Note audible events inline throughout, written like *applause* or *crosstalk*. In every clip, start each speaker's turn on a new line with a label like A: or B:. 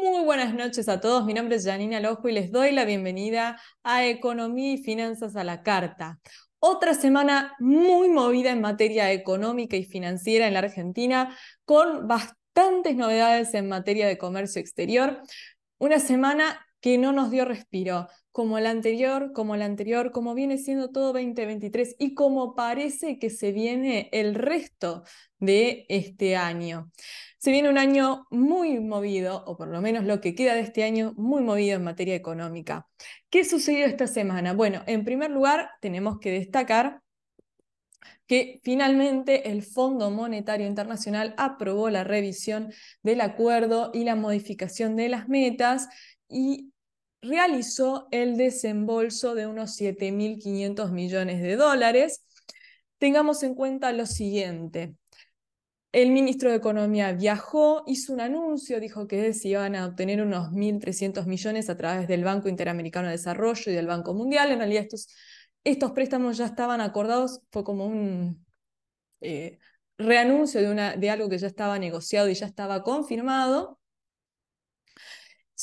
A: Muy buenas noches a todos. Mi nombre es Janina Lojo y les doy la bienvenida a Economía y Finanzas a la Carta. Otra semana muy movida en materia económica y financiera en la Argentina, con bastantes novedades en materia de comercio exterior. Una semana que no nos dio respiro, como la anterior, como la anterior, como viene siendo todo 2023 y como parece que se viene el resto de este año. Se viene un año muy movido, o por lo menos lo que queda de este año, muy movido en materia económica. ¿Qué sucedió esta semana? Bueno, en primer lugar, tenemos que destacar que finalmente el Fondo Monetario Internacional aprobó la revisión del acuerdo y la modificación de las metas y realizó el desembolso de unos 7.500 millones de dólares. Tengamos en cuenta lo siguiente. El ministro de Economía viajó, hizo un anuncio, dijo que se iban a obtener unos 1.300 millones a través del Banco Interamericano de Desarrollo y del Banco Mundial. En realidad estos, estos préstamos ya estaban acordados, fue como un eh, reanuncio de, de algo que ya estaba negociado y ya estaba confirmado.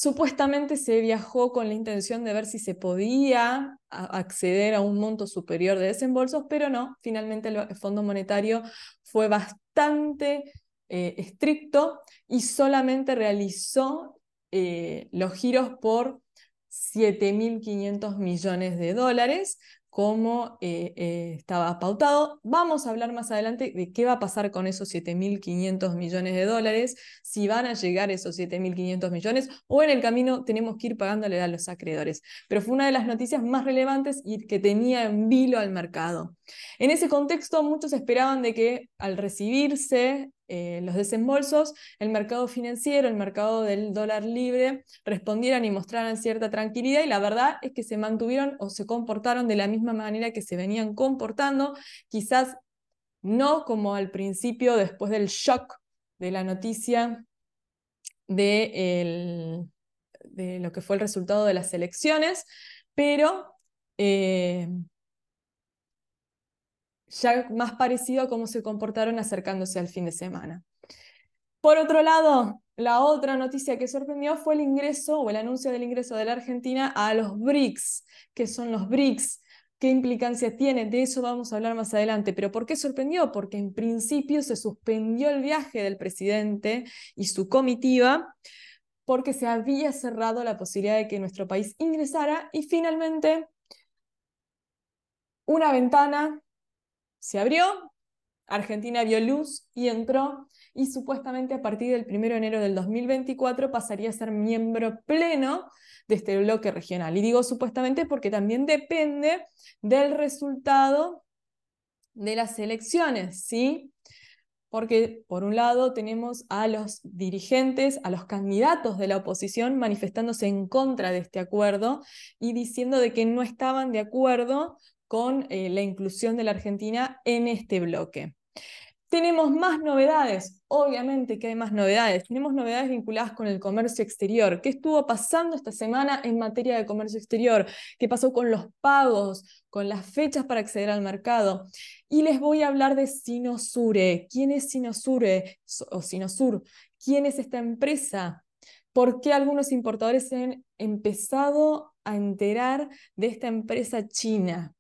A: Supuestamente se viajó con la intención de ver si se podía acceder a un monto superior de desembolsos, pero no, finalmente el Fondo Monetario fue bastante eh, estricto y solamente realizó eh, los giros por 7.500 millones de dólares, como eh, eh, estaba pautado. Vamos a hablar más adelante de qué va a pasar con esos 7.500 millones de dólares, si van a llegar esos 7.500 millones o en el camino tenemos que ir pagándole a los acreedores. Pero fue una de las noticias más relevantes y que tenía en vilo al mercado. En ese contexto, muchos esperaban de que al recibirse eh, los desembolsos, el mercado financiero, el mercado del dólar libre, respondieran y mostraran cierta tranquilidad y la verdad es que se mantuvieron o se comportaron de la misma manera que se venían comportando, quizás no como al principio después del shock de la noticia de, lo que fue el resultado de las elecciones, pero eh, ya más parecido a cómo se comportaron acercándose al fin de semana. Por otro lado, la otra noticia que sorprendió fue el ingreso o el anuncio del ingreso de la Argentina a los BRICS. ¿Qué son los BRICS? ¿Qué implicancia tiene? De eso vamos a hablar más adelante. Pero ¿por qué sorprendió? Porque en principio se suspendió el viaje del presidente y su comitiva porque se había cerrado la posibilidad de que nuestro país ingresara y finalmente una ventana se abrió, Argentina vio luz y entró y supuestamente a partir del 1 de enero del 2024 pasaría a ser miembro pleno de este bloque regional. Y digo supuestamente porque también depende del resultado de las elecciones, ¿sí? Porque por un lado tenemos a los dirigentes, a los candidatos de la oposición manifestándose en contra de este acuerdo y diciendo de que no estaban de acuerdo con eh, la inclusión de la Argentina en este bloque. Tenemos más novedades, obviamente que hay más novedades. Tenemos novedades vinculadas con el comercio exterior. ¿Qué estuvo pasando esta semana en materia de comercio exterior? ¿Qué pasó con los pagos, con las fechas para acceder al mercado? Y les voy a hablar de Sinosure. ¿Quién es Sinosure o Sinosur? ¿Quién es esta empresa? ¿Por qué algunos importadores se han empezado a enterar de esta empresa china?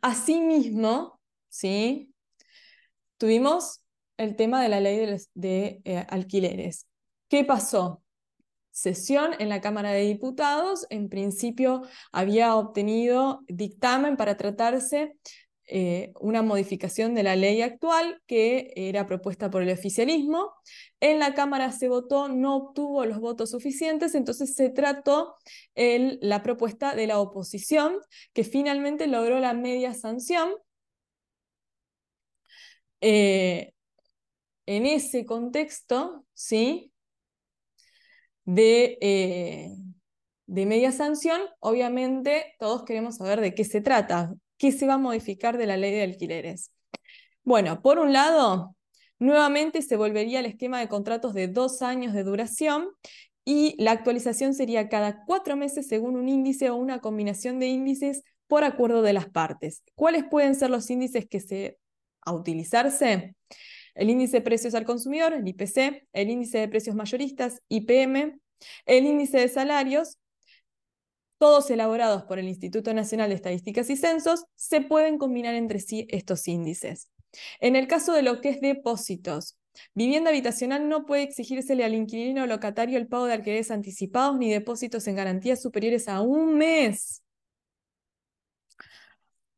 A: Asimismo, ¿sí? tuvimos el tema de la ley de, eh, alquileres. ¿Qué pasó? Sesión en la Cámara de Diputados, en principio había obtenido dictamen para tratarse eh, una modificación de la ley actual que era propuesta por el oficialismo. En la Cámara se votó, no obtuvo los votos suficientes, entonces se trató la propuesta de la oposición, que finalmente logró la media sanción. Eh, en ese contexto, ¿sí? De, eh, de media sanción, obviamente todos queremos saber de qué se trata. ¿Qué se va a modificar de la ley de alquileres? Bueno, por un lado, nuevamente se volvería al esquema de contratos de dos años de duración y la actualización sería cada cuatro meses según un índice o una combinación de índices por acuerdo de las partes. ¿Cuáles pueden ser los índices que se a utilizarse? el índice de precios al consumidor, el IPC, el índice de precios mayoristas, IPM, el índice de salarios, todos elaborados por el Instituto Nacional de Estadísticas y Censos, se pueden combinar entre sí estos índices. En el caso de lo que es depósitos, vivienda habitacional no puede exigírsele al inquilino o locatario el pago de alquileres anticipados ni depósitos en garantías superiores a un mes.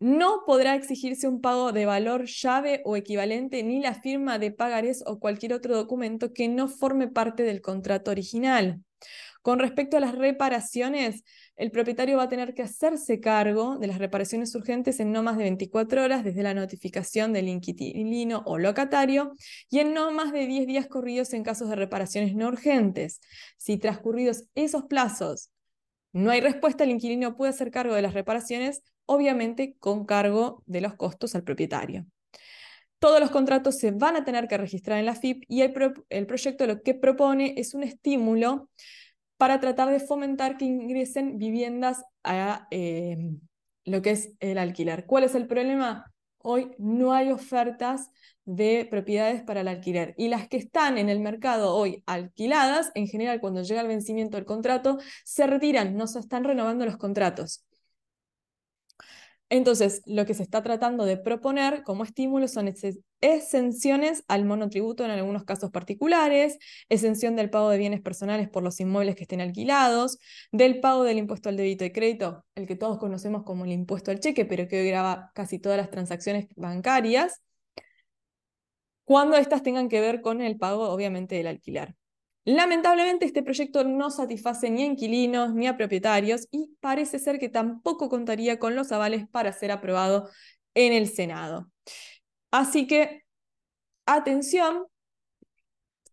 A: No podrá exigirse un pago de valor llave o equivalente ni la firma de pagarés o cualquier otro documento que no forme parte del contrato original. Con respecto a las reparaciones, el propietario va a tener que hacerse cargo de las reparaciones urgentes en no más de 24 horas desde la notificación del inquilino o locatario y en no más de 10 días corridos en casos de reparaciones no urgentes. Si transcurridos esos plazos no hay respuesta, el inquilino puede hacer cargo de las reparaciones, obviamente con cargo de los costos al propietario. Todos los contratos se van a tener que registrar en la FIP y el, el proyecto lo que propone es un estímulo para tratar de fomentar que ingresen viviendas a eh, lo que es el alquiler. ¿Cuál es el problema? Hoy no hay ofertas de propiedades para el alquiler y las que están en el mercado hoy alquiladas, en general cuando llega el vencimiento del contrato, se retiran, no se están renovando los contratos. Entonces, lo que se está tratando de proponer como estímulo son exenciones al monotributo en algunos casos particulares, exención del pago de bienes personales por los inmuebles que estén alquilados, del pago del impuesto al débito y crédito, el que todos conocemos como el impuesto al cheque, pero que hoy graba casi todas las transacciones bancarias, cuando éstas tengan que ver con el pago, obviamente, del alquiler. Lamentablemente este proyecto no satisface ni a inquilinos ni a propietarios y parece ser que tampoco contaría con los avales para ser aprobado en el Senado. Así que, atención,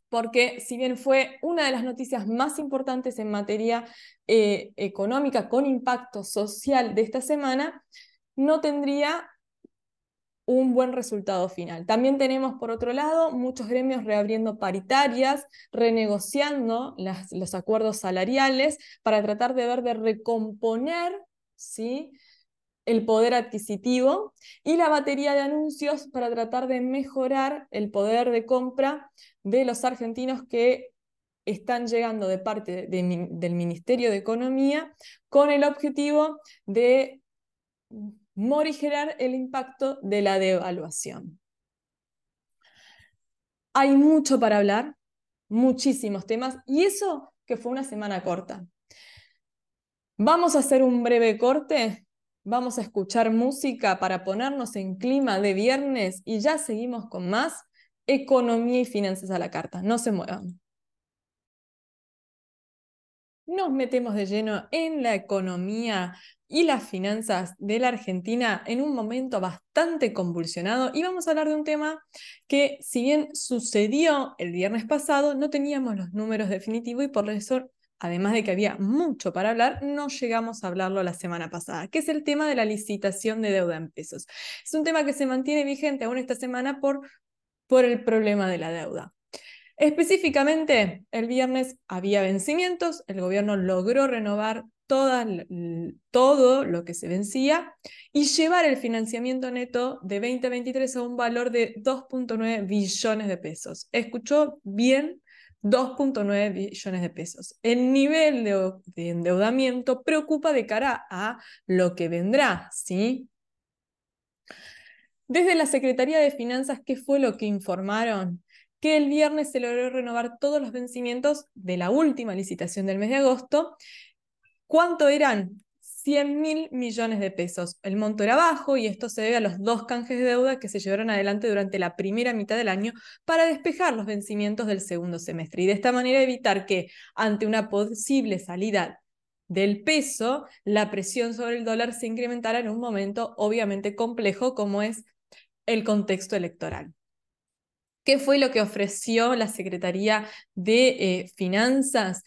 A: porque si bien fue una de las noticias más importantes en materia eh, económica con impacto social de esta semana, no tendría un buen resultado final. También tenemos, por otro lado, muchos gremios reabriendo paritarias, renegociando los acuerdos salariales para tratar de ver de recomponer ¿sí? el poder adquisitivo y la batería de anuncios para tratar de mejorar el poder de compra de los argentinos que están llegando de parte del Ministerio de Economía con el objetivo de morigerar el impacto de la devaluación. Hay mucho para hablar, muchísimos temas, y eso que fue una semana corta. Vamos a hacer un breve corte, vamos a escuchar música para ponernos en clima de viernes y ya seguimos con más economía y finanzas a la carta. No se muevan. Nos metemos de lleno en la economía y las finanzas de la Argentina en un momento bastante convulsionado y vamos a hablar de un tema que si bien sucedió el viernes pasado, no teníamos los números definitivos y por eso, además de que había mucho para hablar, no llegamos a hablarlo la semana pasada, que es el tema de la licitación de deuda en pesos. Es un tema que se mantiene vigente aún esta semana por, por el problema de la deuda. Específicamente, el viernes había vencimientos, el gobierno logró renovar todo lo que se vencía y llevar el financiamiento neto de 2023 a un valor de 2.9 billones de pesos. ¿Escuchó bien? 2.9 billones de pesos. El nivel de, de, endeudamiento preocupa de cara a lo que vendrá, ¿sí? Desde la Secretaría de Finanzas, ¿qué fue lo que informaron? Que el viernes se logró renovar todos los vencimientos de la última licitación del mes de agosto ¿Cuánto eran? 100 mil millones de pesos. El monto era bajo y esto se debe a los dos canjes de deuda que se llevaron adelante durante la primera mitad del año para despejar los vencimientos del segundo semestre y de esta manera evitar que ante una posible salida del peso, la presión sobre el dólar se incrementara en un momento obviamente complejo como es el contexto electoral. ¿Qué fue lo que ofreció la Secretaría de eh, Finanzas?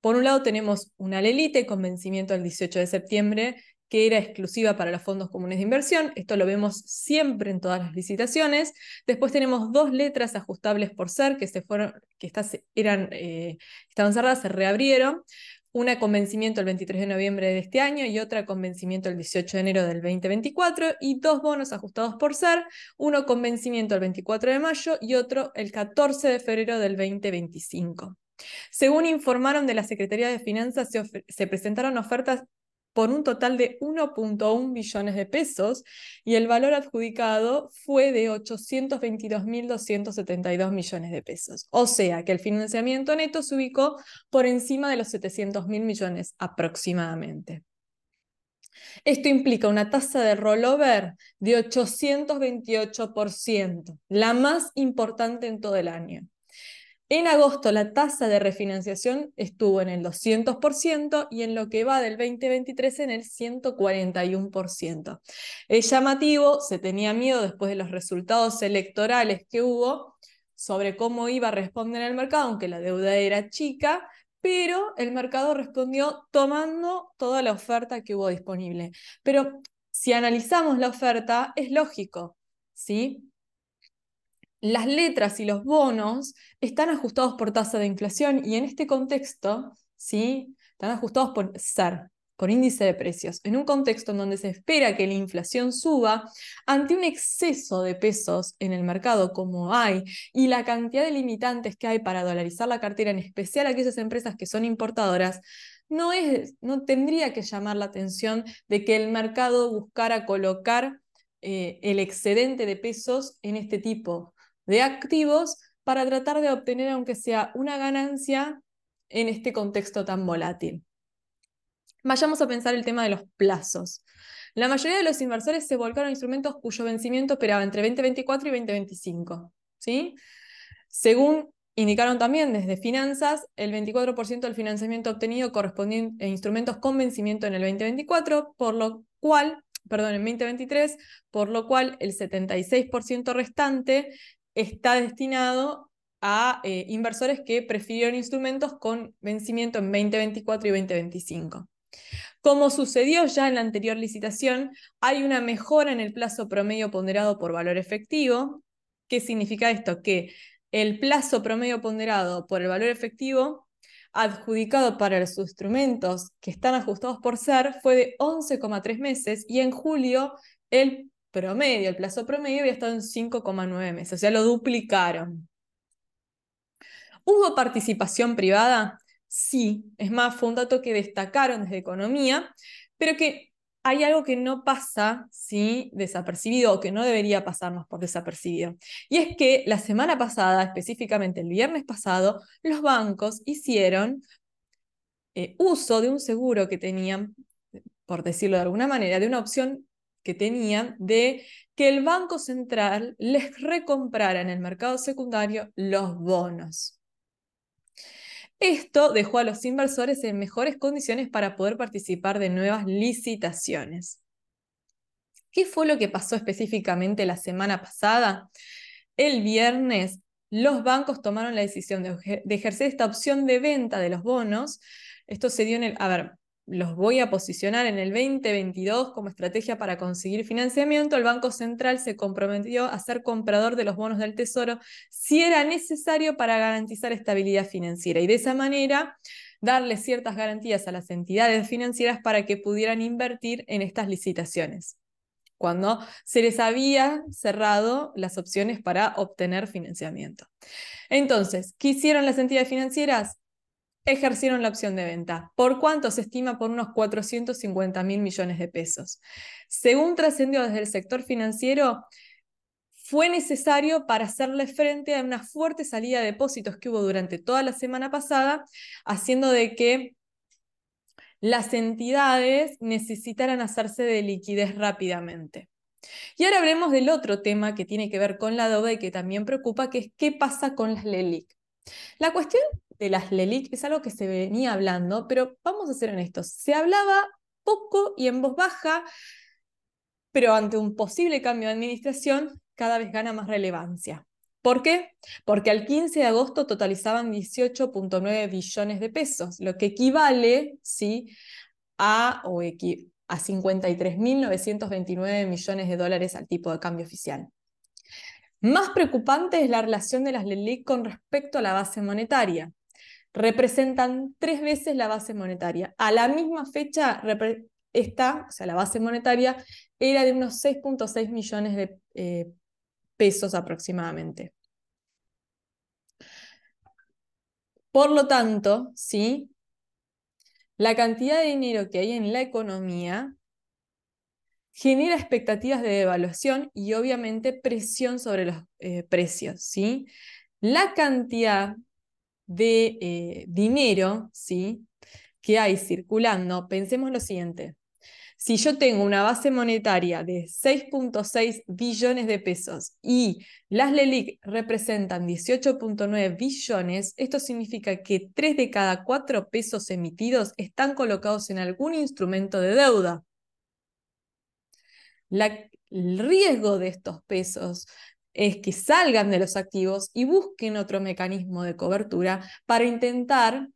A: Por un lado tenemos una Lelite con vencimiento el 18 de septiembre, que era exclusiva para los fondos comunes de inversión. Esto lo vemos siempre en todas las licitaciones. Después tenemos dos letras ajustables por ser, que, se fueron, que eh, estaban cerradas, se reabrieron. Una con vencimiento el 23 de noviembre de este año y otra con vencimiento el 18 de enero del 2024, y dos bonos ajustados por ser, uno con vencimiento el 24 de mayo y otro el 14 de febrero del 2025. Según informaron de la Secretaría de Finanzas, se, presentaron ofertas por un total de 1.1 billones de pesos y el valor adjudicado fue de 822.272 millones de pesos. O sea que el financiamiento neto se ubicó por encima de los 700.000 millones aproximadamente. Esto implica una tasa de rollover de 828%, la más importante en todo el año. En agosto la tasa de refinanciación estuvo en el 200% y en lo que va del 2023 en el 141%. Es llamativo, se tenía miedo después de los resultados electorales que hubo sobre cómo iba a responder el mercado, aunque la deuda era chica, pero el mercado respondió tomando toda la oferta que hubo disponible. Pero si analizamos la oferta, es lógico, ¿sí? Las letras y los bonos están ajustados por tasa de inflación y en este contexto, ¿sí? Están ajustados por SER, por índice de precios. En un contexto en donde se espera que la inflación suba, ante un exceso de pesos en el mercado como hay y la cantidad de limitantes que hay para dolarizar la cartera, en especial aquellas empresas que son importadoras, no, es, no tendría que llamar la atención de que el mercado buscara colocar eh, el excedente de pesos en este tipo de activos para tratar de obtener, aunque sea una ganancia, en este contexto tan volátil. Vayamos a pensar el tema de los plazos. La mayoría de los inversores se volcaron a instrumentos cuyo vencimiento operaba entre 2024 y 2025. ¿sí? Según indicaron también desde finanzas, el 24% del financiamiento obtenido corresponde a instrumentos con vencimiento en el 2024, por lo cual, perdón, en 2023, por lo cual el 76% restante está destinado a eh, inversores que prefirieron instrumentos con vencimiento en 2024 y 2025. Como sucedió ya en la anterior licitación, hay una mejora en el plazo promedio ponderado por valor efectivo. ¿Qué significa esto? Que el plazo promedio ponderado por el valor efectivo adjudicado para los instrumentos que están ajustados por ser fue de 11,3 meses y en julio el promedio, el plazo promedio había estado en 5,9 meses, o sea, lo duplicaron. ¿Hubo participación privada? Sí, es más, fue un dato que destacaron desde economía, pero que hay algo que no pasa ¿sí? desapercibido o que no debería pasarnos por desapercibido. Y es que la semana pasada, específicamente el viernes pasado, los bancos hicieron eh, uso de un seguro que tenían, por decirlo de alguna manera, de una opción que tenían de que el Banco Central les recomprara en el mercado secundario los bonos. Esto dejó a los inversores en mejores condiciones para poder participar de nuevas licitaciones. ¿Qué fue lo que pasó específicamente la semana pasada? El viernes los bancos tomaron la decisión de, ejercer esta opción de venta de los bonos. Esto se dio en el... A ver, los voy a posicionar en el 2022 como estrategia para conseguir financiamiento, el Banco Central se comprometió a ser comprador de los bonos del Tesoro si era necesario para garantizar estabilidad financiera y de esa manera darle ciertas garantías a las entidades financieras para que pudieran invertir en estas licitaciones cuando se les había cerrado las opciones para obtener financiamiento. Entonces, ¿qué hicieron las entidades financieras? Ejercieron la opción de venta. ¿Por cuánto? Se estima por unos 450 mil millones de pesos. Según trascendió desde el sector financiero, fue necesario para hacerle frente a una fuerte salida de depósitos que hubo durante toda la semana pasada, haciendo de que las entidades necesitaran hacerse de liquidez rápidamente. Y ahora hablemos del otro tema que tiene que ver con la deuda y que también preocupa, que es qué pasa con las LELIC. La cuestión de las LELIC es algo que se venía hablando, pero vamos a ser honestos, se hablaba poco y en voz baja, pero ante un posible cambio de administración cada vez gana más relevancia. ¿Por qué? Porque al 15 de agosto totalizaban 18.9 billones de pesos, lo que equivale ¿sí? a, o a 53.929 millones de dólares al tipo de cambio oficial. Más preocupante es la relación de las LELIC con respecto a la base monetaria. Representan tres veces la base monetaria. A la misma fecha, esta, o sea, la base monetaria, era de unos 6.6 millones de eh, pesos aproximadamente. Por lo tanto, ¿sí? la cantidad de dinero que hay en la economía genera expectativas de devaluación y obviamente presión sobre los eh, precios. ¿sí? La cantidad de eh, dinero ¿sí? que hay circulando, pensemos lo siguiente, si yo tengo una base monetaria de 6.6 billones de pesos y las LELIC representan 18.9 billones, esto significa que 3 de cada 4 pesos emitidos están colocados en algún instrumento de deuda. el riesgo de estos pesos es que salgan de los activos y busquen otro mecanismo de cobertura para intentar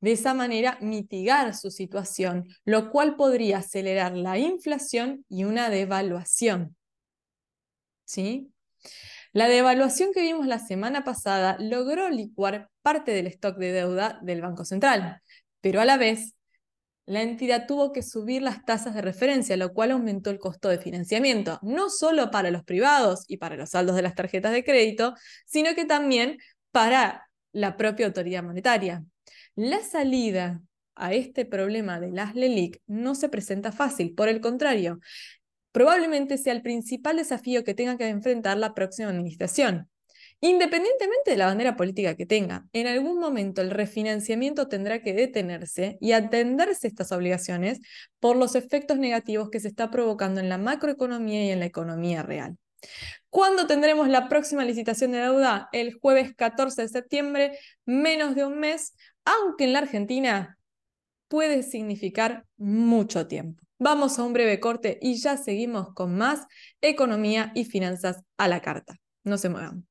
A: de esa manera mitigar su situación, lo cual podría acelerar la inflación y una devaluación. ¿Sí? La devaluación que vimos la semana pasada logró licuar parte del stock de deuda del Banco Central, pero a la vez la entidad tuvo que subir las tasas de referencia, lo cual aumentó el costo de financiamiento, no solo para los privados y para los saldos de las tarjetas de crédito, sino que también para la propia autoridad monetaria. La salida a este problema de las LELIC no se presenta fácil, por el contrario, probablemente sea el principal desafío que tenga que enfrentar la próxima administración. Independientemente de la bandera política que tenga, en algún momento el refinanciamiento tendrá que detenerse y atenderse estas obligaciones por los efectos negativos que se está provocando en la macroeconomía y en la economía real. ¿Cuándo tendremos la próxima licitación de deuda? El jueves 14 de septiembre, menos de un mes aunque en la Argentina puede significar mucho tiempo. Vamos a un breve corte y ya seguimos con más economía y finanzas a la carta. No se muevan.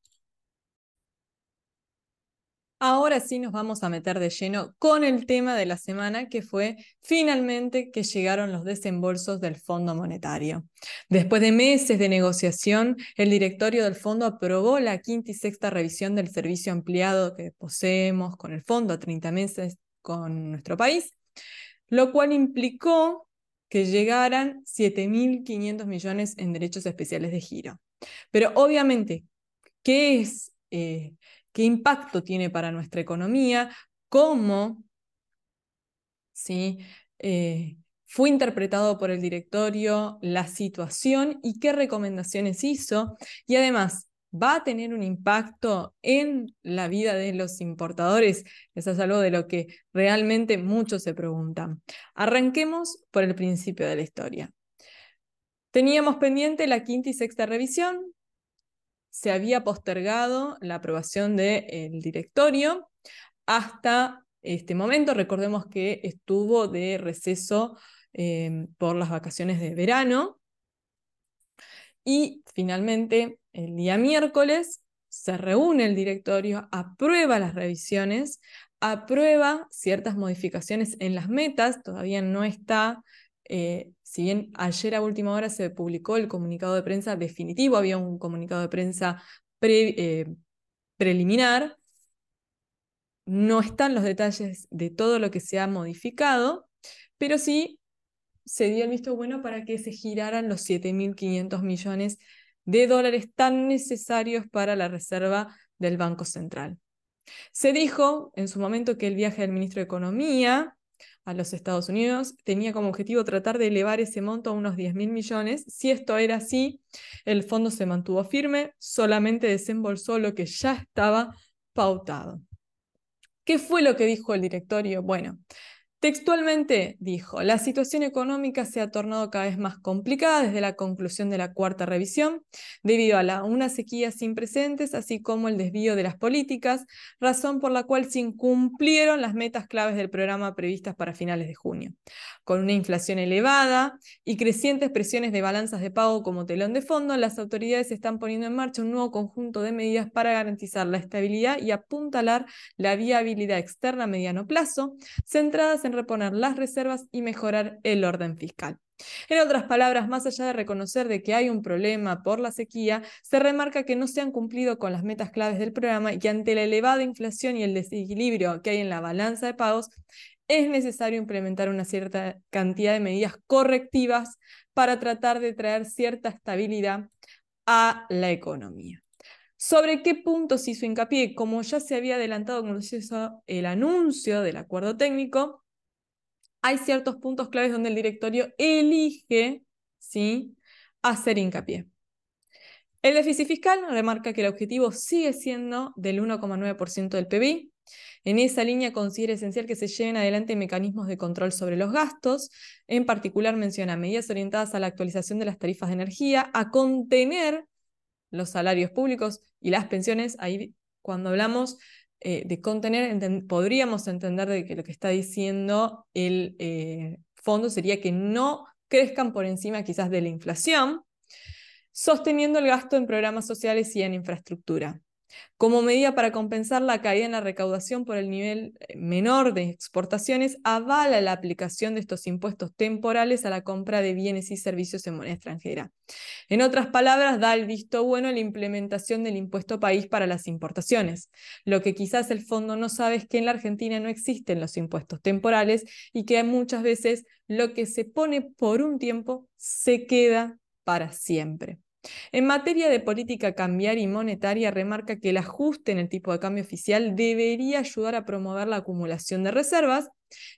A: Ahora sí nos vamos a meter de lleno con el tema de la semana, que fue finalmente que llegaron los desembolsos del Fondo Monetario. Después de meses de negociación, el directorio del fondo aprobó la quinta y sexta revisión del servicio ampliado que poseemos con el fondo a 30 meses con nuestro país, lo cual implicó que llegaran 7.500 millones en derechos especiales de giro. Pero obviamente, ¿qué es... Eh, qué impacto tiene para nuestra economía, cómo ¿sí? Eh, fue interpretado por el directorio la situación y qué recomendaciones hizo. Y además, ¿va a tener un impacto en la vida de los importadores? Eso es algo de lo que realmente muchos se preguntan. Arranquemos por el principio de la historia. Teníamos pendiente la quinta y sexta revisión, se había postergado la aprobación del directorio hasta este momento. Recordemos que estuvo de receso em, por las vacaciones de verano. Y finalmente, el día miércoles, se reúne el directorio, aprueba las revisiones, aprueba ciertas modificaciones en las metas, todavía no está eh, si bien ayer a última hora se publicó el comunicado de prensa definitivo, había un comunicado de prensa eh, preliminar, no están los detalles de todo lo que se ha modificado, pero sí se dio el visto bueno para que se giraran los 7.500 millones de dólares tan necesarios para la reserva del Banco Central. Se dijo en su momento que el viaje del ministro de Economía a los Estados Unidos, tenía como objetivo tratar de elevar ese monto a unos 10 mil millones. Si esto era así, el fondo se mantuvo firme, solamente desembolsó lo que ya estaba pautado. ¿Qué fue lo que dijo el directorio? Bueno, Textualmente dijo, la situación económica se ha tornado cada vez más complicada desde la conclusión de la cuarta revisión, debido a la, una sequía sin precedentes, así como el desvío de las políticas, razón por la cual se incumplieron las metas claves del programa previstas para finales de junio. Con una inflación elevada y crecientes presiones de balanzas de pago como telón de fondo, las autoridades están poniendo en marcha un nuevo conjunto de medidas para garantizar la estabilidad y apuntalar la viabilidad externa a mediano plazo, centradas en reponer las reservas y mejorar el orden fiscal. En otras palabras, más allá de reconocer de que hay un problema por la sequía, se remarca que no se han cumplido con las metas claves del programa y que ante la elevada inflación y el desequilibrio que hay en la balanza de pagos, es necesario implementar una cierta cantidad de medidas correctivas para tratar de traer cierta estabilidad a la economía. ¿Sobre qué puntos hizo hincapié? Como ya se había adelantado hizo el anuncio del acuerdo técnico, hay ciertos puntos claves donde el directorio elige ¿sí? hacer hincapié. El déficit fiscal remarca que el objetivo sigue siendo del 1,9% del PBI. En esa línea considera esencial que se lleven adelante mecanismos de control sobre los gastos. En particular menciona medidas orientadas a la actualización de las tarifas de energía, a contener los salarios públicos y las pensiones. Ahí cuando hablamos eh, de contener, podríamos entender de que lo que está diciendo el eh, fondo sería que no crezcan por encima quizás de la inflación, sosteniendo el gasto en programas sociales y en infraestructura. Como medida para compensar la caída en la recaudación por el nivel eh, menor de exportaciones, avala la aplicación de estos impuestos temporales a la compra de bienes y servicios en moneda extranjera. En otras palabras, da el visto bueno a la implementación del impuesto país para las importaciones. Lo que quizás el fondo no sabe es que en la Argentina no existen los impuestos temporales y que muchas veces lo que se pone por un tiempo se queda para siempre. En materia de política cambiaria y monetaria, remarca que el ajuste en el tipo de cambio oficial debería ayudar a promover la acumulación de reservas,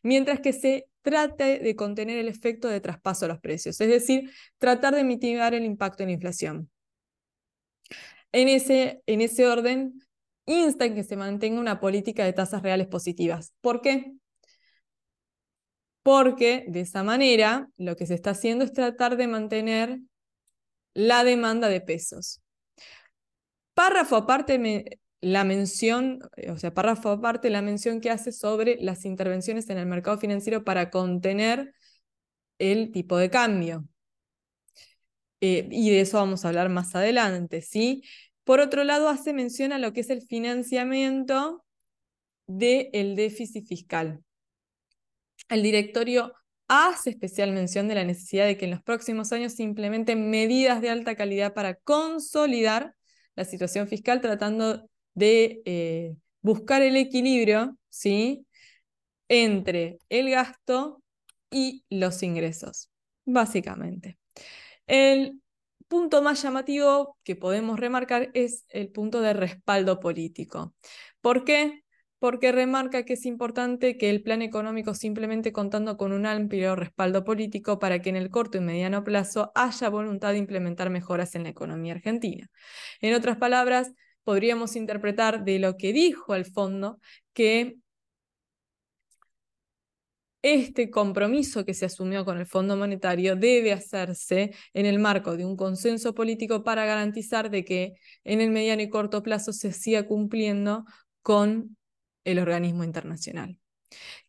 A: mientras que se trate de contener el efecto de traspaso a los precios, es decir, tratar de mitigar el impacto en la inflación. En ese, en ese orden, insta en que se mantenga una política de tasas reales positivas. ¿Por qué? Porque de esa manera lo que se está haciendo es tratar de mantener la demanda de pesos. Párrafo aparte, la mención, o sea, párrafo aparte, la mención que hace sobre las intervenciones en el mercado financiero para contener el tipo de cambio. Eh, y de eso vamos a hablar más adelante, ¿sí? Por otro lado, hace mención a lo que es el financiamiento del déficit fiscal. El directorio hace especial mención de la necesidad de que en los próximos años se implementen medidas de alta calidad para consolidar la situación fiscal, tratando de eh, buscar el equilibrio ¿sí? entre el gasto y los ingresos, básicamente. El punto más llamativo que podemos remarcar es el punto de respaldo político. ¿Por qué? Porque remarca que es importante que el plan económico simplemente contando con un amplio respaldo político para que en el corto y mediano plazo haya voluntad de implementar mejoras en la economía argentina. En otras palabras, podríamos interpretar de lo que dijo el fondo que este compromiso que se asumió con el Fondo Monetario debe hacerse en el marco de un consenso político para garantizar de que en el mediano y corto plazo se siga cumpliendo con el organismo internacional.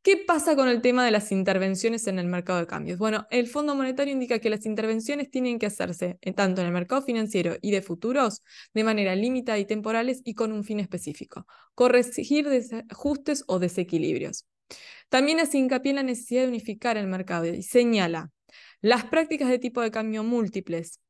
A: ¿Qué pasa con el tema de las intervenciones en el mercado de cambios? Bueno, el Fondo Monetario indica que las intervenciones tienen que hacerse eh, tanto en el mercado financiero y de futuros de manera limitada y temporales y con un fin específico, corregir desajustes o desequilibrios. También hace hincapié en la necesidad de unificar el mercado y señala las prácticas de tipo de cambio múltiples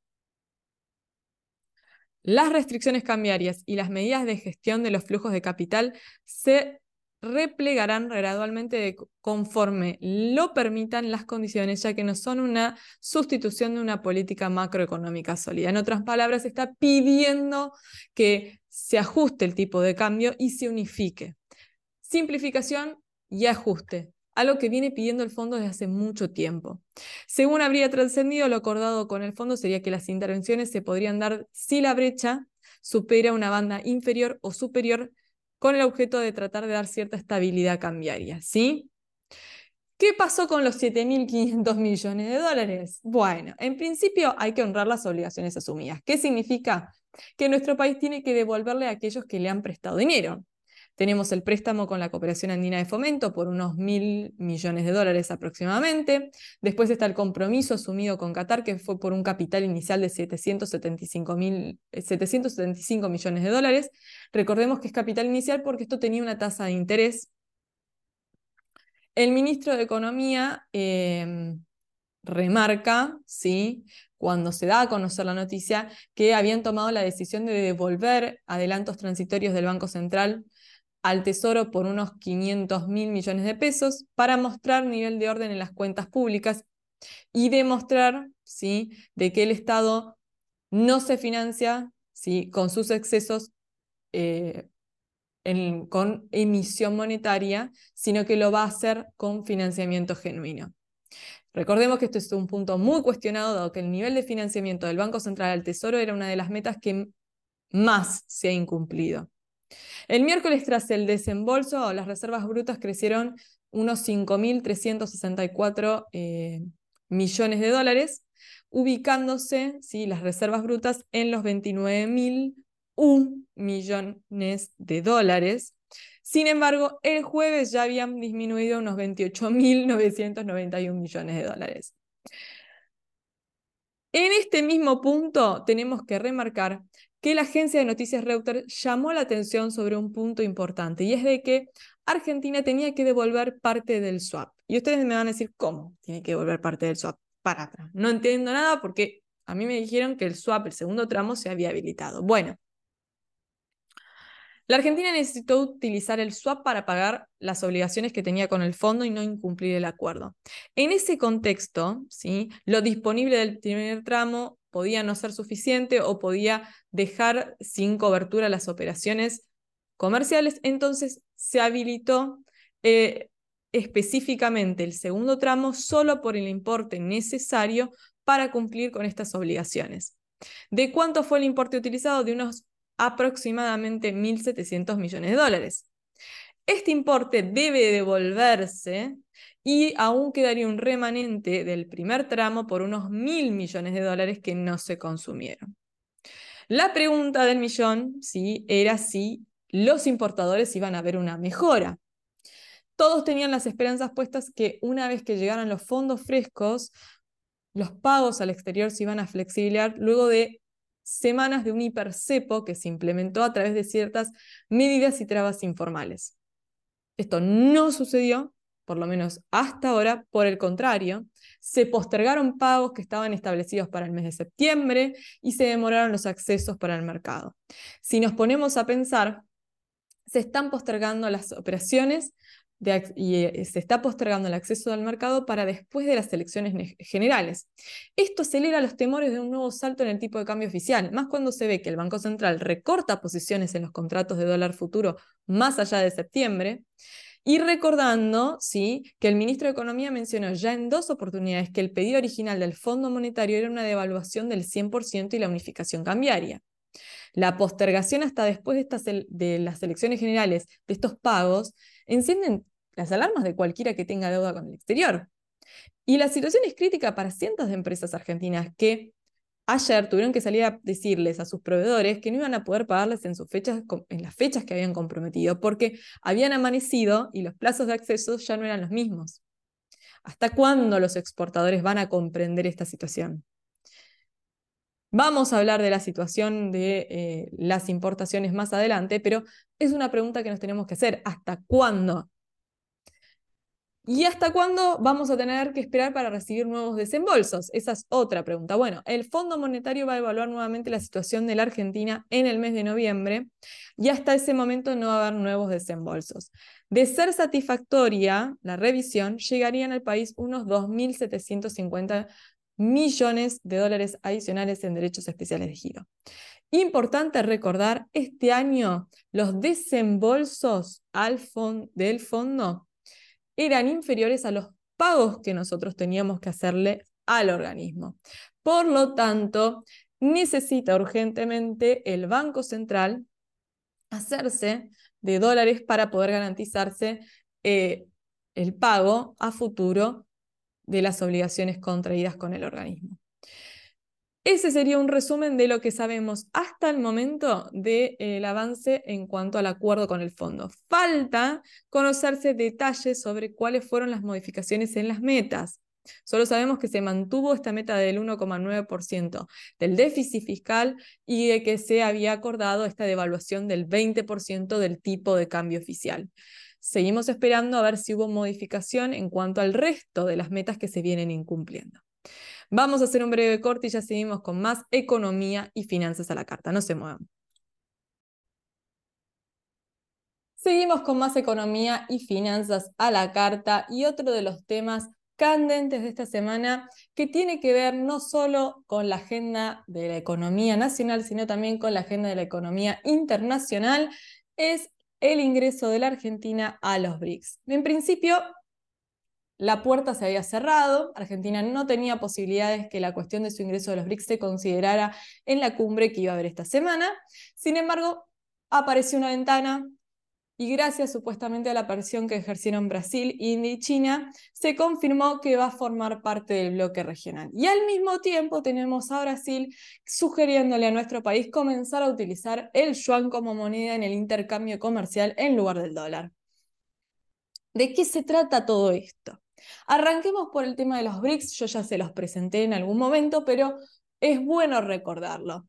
A: las restricciones cambiarias y las medidas de gestión de los flujos de capital se replegarán gradualmente conforme lo permitan las condiciones, ya que no son una sustitución de una política macroeconómica sólida. En otras palabras, está pidiendo que se ajuste el tipo de cambio y se unifique. Simplificación y ajuste algo que viene pidiendo el fondo desde hace mucho tiempo. Según habría trascendido, lo acordado con el fondo sería que las intervenciones se podrían dar si la brecha supera una banda inferior o superior con el objeto de tratar de dar cierta estabilidad cambiaria, ¿sí? ¿Qué pasó con los 7.500 millones de dólares? Bueno, en principio hay que honrar las obligaciones asumidas. ¿Qué significa? Que nuestro país tiene que devolverle a aquellos que le han prestado dinero. Tenemos el préstamo con la Cooperación Andina de Fomento por unos mil millones de dólares aproximadamente. Después está el compromiso asumido con Qatar, que fue por un capital inicial de 775, 775 eh, millones de dólares. Recordemos que es capital inicial porque esto tenía una tasa de interés. El ministro de Economía em, remarca, ¿sí? cuando se da a conocer la noticia, que habían tomado la decisión de devolver adelantos transitorios del Banco Central al Tesoro por unos 500 mil millones de pesos para mostrar nivel de orden en las cuentas públicas y demostrar ¿sí? de que el Estado no se financia ¿sí? con sus excesos eh, con emisión monetaria, sino que lo va a hacer con financiamiento genuino. Recordemos que esto es un punto muy cuestionado, dado que el nivel de financiamiento del Banco Central al Tesoro era una de las metas que más se ha incumplido. El miércoles, tras el desembolso, las reservas brutas crecieron unos 5.364 eh, millones de dólares, ubicándose ¿sí? las reservas brutas en los 29.001 millones de dólares. Sin embargo, el jueves ya habían disminuido unos 28.991 millones de dólares. En este mismo punto tenemos que remarcar que la agencia de noticias Reuters llamó la atención sobre un punto importante y es de que Argentina tenía que devolver parte del swap. Y ustedes me van a decir, ¿cómo tiene que devolver parte del swap? Para atrás. No entiendo nada porque a mí me dijeron que el swap, el segundo tramo, se había habilitado. Bueno, la Argentina necesitó utilizar el swap para pagar las obligaciones que tenía con el fondo y no incumplir el acuerdo. En ese contexto, ¿sí? lo disponible del primer tramo podía no ser suficiente o podía dejar sin cobertura las operaciones comerciales, entonces se habilitó eh, específicamente el segundo tramo solo por el importe necesario para cumplir con estas obligaciones. ¿De cuánto fue el importe utilizado? De unos aproximadamente 1.700 millones de dólares. Este importe debe devolverse y aún quedaría un remanente del primer tramo por unos mil millones de dólares que no se consumieron. La pregunta del millón ¿sí? era si los importadores iban a ver una mejora. Todos tenían las esperanzas puestas que una vez que llegaran los fondos frescos, los pagos al exterior se iban a flexibilizar luego de semanas de un hipercepo que se implementó a través de ciertas medidas y trabas informales. Esto no sucedió por lo menos hasta ahora. Por el contrario, se postergaron pagos que estaban establecidos para el mes de septiembre y se demoraron los accesos para el mercado. Si nos ponemos a pensar, se están postergando las operaciones y eh, se está postergando el acceso al mercado para después de las elecciones generales. Esto acelera los temores de un nuevo salto en el tipo de cambio oficial, más cuando se ve que el Banco Central recorta posiciones en los contratos de dólar futuro más allá de septiembre y recordando, sí, que el ministro de Economía mencionó ya en dos oportunidades que el pedido original del Fondo Monetario era una devaluación del 100% y la unificación cambiaria. La postergación hasta después de, estas, de las elecciones generales de estos pagos encienden las alarmas de cualquiera que tenga deuda con el exterior. Y la situación es crítica para cientos de empresas argentinas que ayer tuvieron que salir a decirles a sus proveedores que no iban a poder pagarles en, sus fechas, en las fechas que habían comprometido, porque habían amanecido y los plazos de acceso ya no eran los mismos. ¿Hasta cuándo los exportadores van a comprender esta situación? Vamos a hablar de la situación de eh, las importaciones más adelante, pero es una pregunta que nos tenemos que hacer. ¿Hasta cuándo ¿Y hasta cuándo vamos a tener que esperar para recibir nuevos desembolsos? Esa es otra pregunta. Bueno, el Fondo Monetario va a evaluar nuevamente la situación de la Argentina en el mes de noviembre y hasta ese momento no va a haber nuevos desembolsos. De ser satisfactoria la revisión, llegarían al país unos 2.750 millones de dólares adicionales en derechos especiales de giro. Importante recordar, este año los desembolsos del fondo eran inferiores a los pagos que nosotros teníamos que hacerle al organismo. Por lo tanto, necesita urgentemente el Banco Central hacerse de dólares para poder garantizarse eh, el pago a futuro de las obligaciones contraídas con el organismo. Ese sería un resumen de lo que sabemos hasta el momento del avance en cuanto al acuerdo con el fondo. Falta conocerse detalles sobre cuáles fueron las modificaciones en las metas. Solo sabemos que se mantuvo esta meta del 1,9% del déficit fiscal y de que se había acordado esta devaluación del 20% del tipo de cambio oficial. Seguimos esperando a ver si hubo modificación en cuanto al resto de las metas que se vienen incumpliendo. Vamos a hacer un breve corte y ya seguimos con más economía y finanzas a la carta. No se muevan. Seguimos con más economía y finanzas a la carta y otro de los temas candentes de esta semana que tiene que ver no solo con la agenda de la economía nacional, sino también con la agenda de la economía internacional, es el ingreso de la Argentina a los BRICS. En principio, la puerta se había cerrado, Argentina no tenía posibilidades que la cuestión de su ingreso a los BRICS se considerara en la cumbre que iba a haber esta semana. Sin embargo, apareció una ventana y gracias supuestamente a la aparición que ejercieron Brasil, India y China, se confirmó que va a formar parte del bloque regional. Y al mismo tiempo tenemos a Brasil sugiriéndole a nuestro país comenzar a utilizar el yuan como moneda en el intercambio comercial en lugar del dólar. ¿De qué se trata todo esto? Arranquemos por el tema de los BRICS, yo ya se los presenté en algún momento, pero es bueno recordarlo.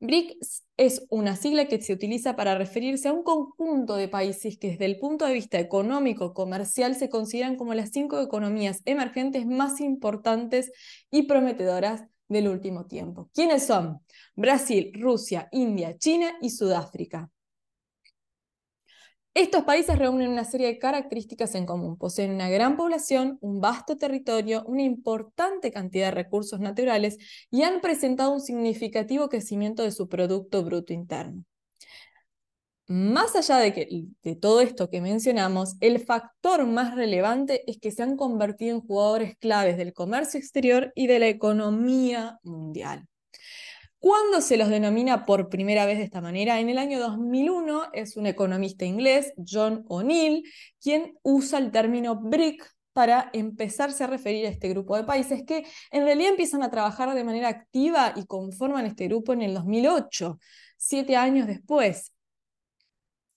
A: BRICS es una sigla que se utiliza para referirse a un conjunto de países que desde el punto de vista económico comercial se consideran como las cinco economías emergentes más importantes y prometedoras del último tiempo. ¿Quiénes son? Brasil, Rusia, India, China y Sudáfrica. Estos países reúnen una serie de características en común. Poseen una gran población, un vasto territorio, una importante cantidad de recursos naturales y han presentado un significativo crecimiento de su Producto Bruto Interno. Más allá de, que, de todo esto que mencionamos, el factor más relevante es que se han convertido en jugadores claves del comercio exterior y de la economía mundial. ¿Cuándo se los denomina por primera vez de esta manera? En el año 2001 es un economista inglés, John O'Neill, quien usa el término BRIC para empezarse a referir a este grupo de países que en realidad empiezan a trabajar de manera activa y conforman este grupo en el 2008, siete años después.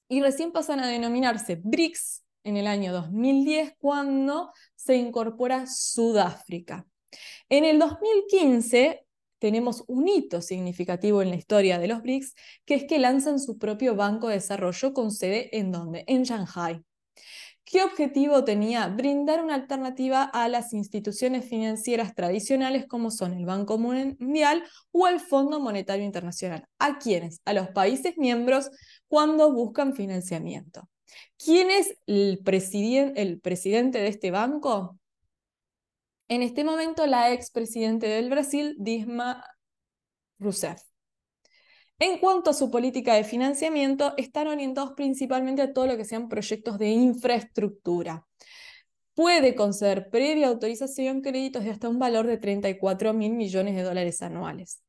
A: Y recién pasan a denominarse BRICS en el año 2010 cuando se incorpora Sudáfrica. En el 2015 tenemos un hito significativo en la historia de los BRICS, que es que lanzan su propio banco de desarrollo con sede en donde? En Shanghai. ¿Qué objetivo tenía? Brindar una alternativa a las instituciones financieras tradicionales como son el Banco Mundial o el Fondo Monetario Internacional. ¿A quiénes? A los países miembros cuando buscan financiamiento. ¿Quién es el, el presidente de este banco? En este momento la expresidente del Brasil, Dilma Rousseff. En cuanto a su política de financiamiento, están orientados principalmente a todo lo que sean proyectos de infraestructura. Puede conceder previa autorización créditos de hasta un valor de 34 mil millones de dólares anuales.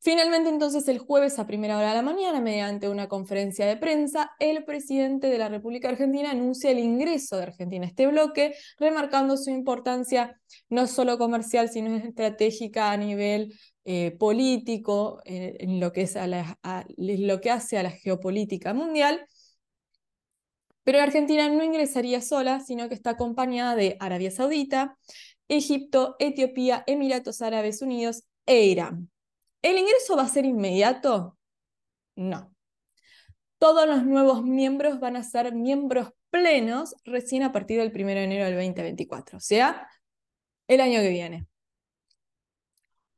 A: Finalmente, entonces, el jueves a primera hora de la mañana, mediante una conferencia de prensa, el presidente de la República Argentina anuncia el ingreso de Argentina a este bloque, remarcando su importancia no solo comercial, sino estratégica a nivel eh, político, eh, en lo que, es lo que hace a la geopolítica mundial. Pero Argentina no ingresaría sola, sino que está acompañada de Arabia Saudita, Egipto, Etiopía, Emiratos Árabes Unidos e Irán. ¿El ingreso va a ser inmediato? No. Todos los nuevos miembros van a ser miembros plenos recién a partir del 1 de enero del 2024, o sea, el año que viene.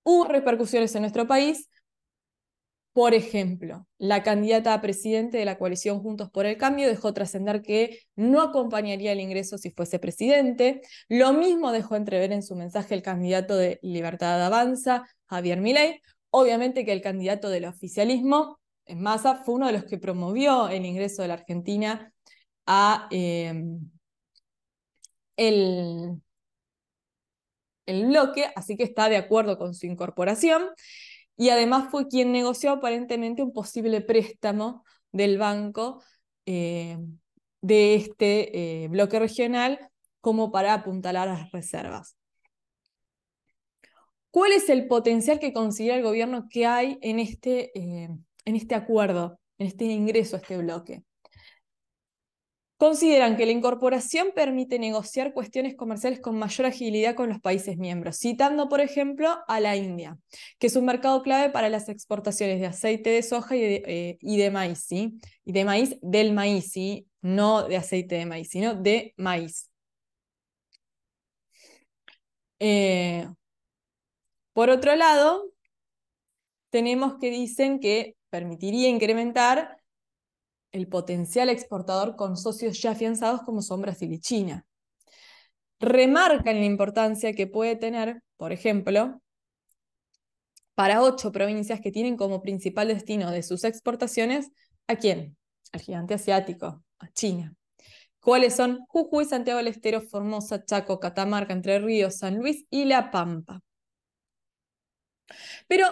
A: Hubo repercusiones en nuestro país. Por ejemplo, la candidata a presidente de la coalición Juntos por el Cambio dejó trascender que no acompañaría el ingreso si fuese presidente. Lo mismo dejó entrever en su mensaje el candidato de Libertad Avanza, Javier Milei, Obviamente que el candidato del oficialismo, en Massa, fue uno de los que promovió el ingreso de la Argentina a em, el, el bloque, así que está de acuerdo con su incorporación. Y además fue quien negoció aparentemente un posible préstamo del banco eh, de este eh, bloque regional como para apuntalar las reservas. ¿Cuál es el potencial que considera el gobierno que hay en este, eh, en este acuerdo, en este ingreso a este bloque? Consideran que la incorporación permite negociar cuestiones comerciales con mayor agilidad con los países miembros, citando, por ejemplo, a la India, que es un mercado clave para las exportaciones de aceite de soja y de, eh, y de maíz, ¿sí? Y de maíz, del maíz, ¿sí? No de aceite de maíz, sino de maíz. Eh, por otro lado, tenemos que dicen que permitiría incrementar el potencial exportador con socios ya afianzados como son Brasil y China. Remarcan la importancia que puede tener, por ejemplo, para ocho provincias que tienen como principal destino de sus exportaciones, ¿a quién? Al gigante asiático, a China. ¿Cuáles son? Jujuy, Santiago del Estero, Formosa, Chaco, Catamarca, Entre Ríos, San Luis y La Pampa. Pero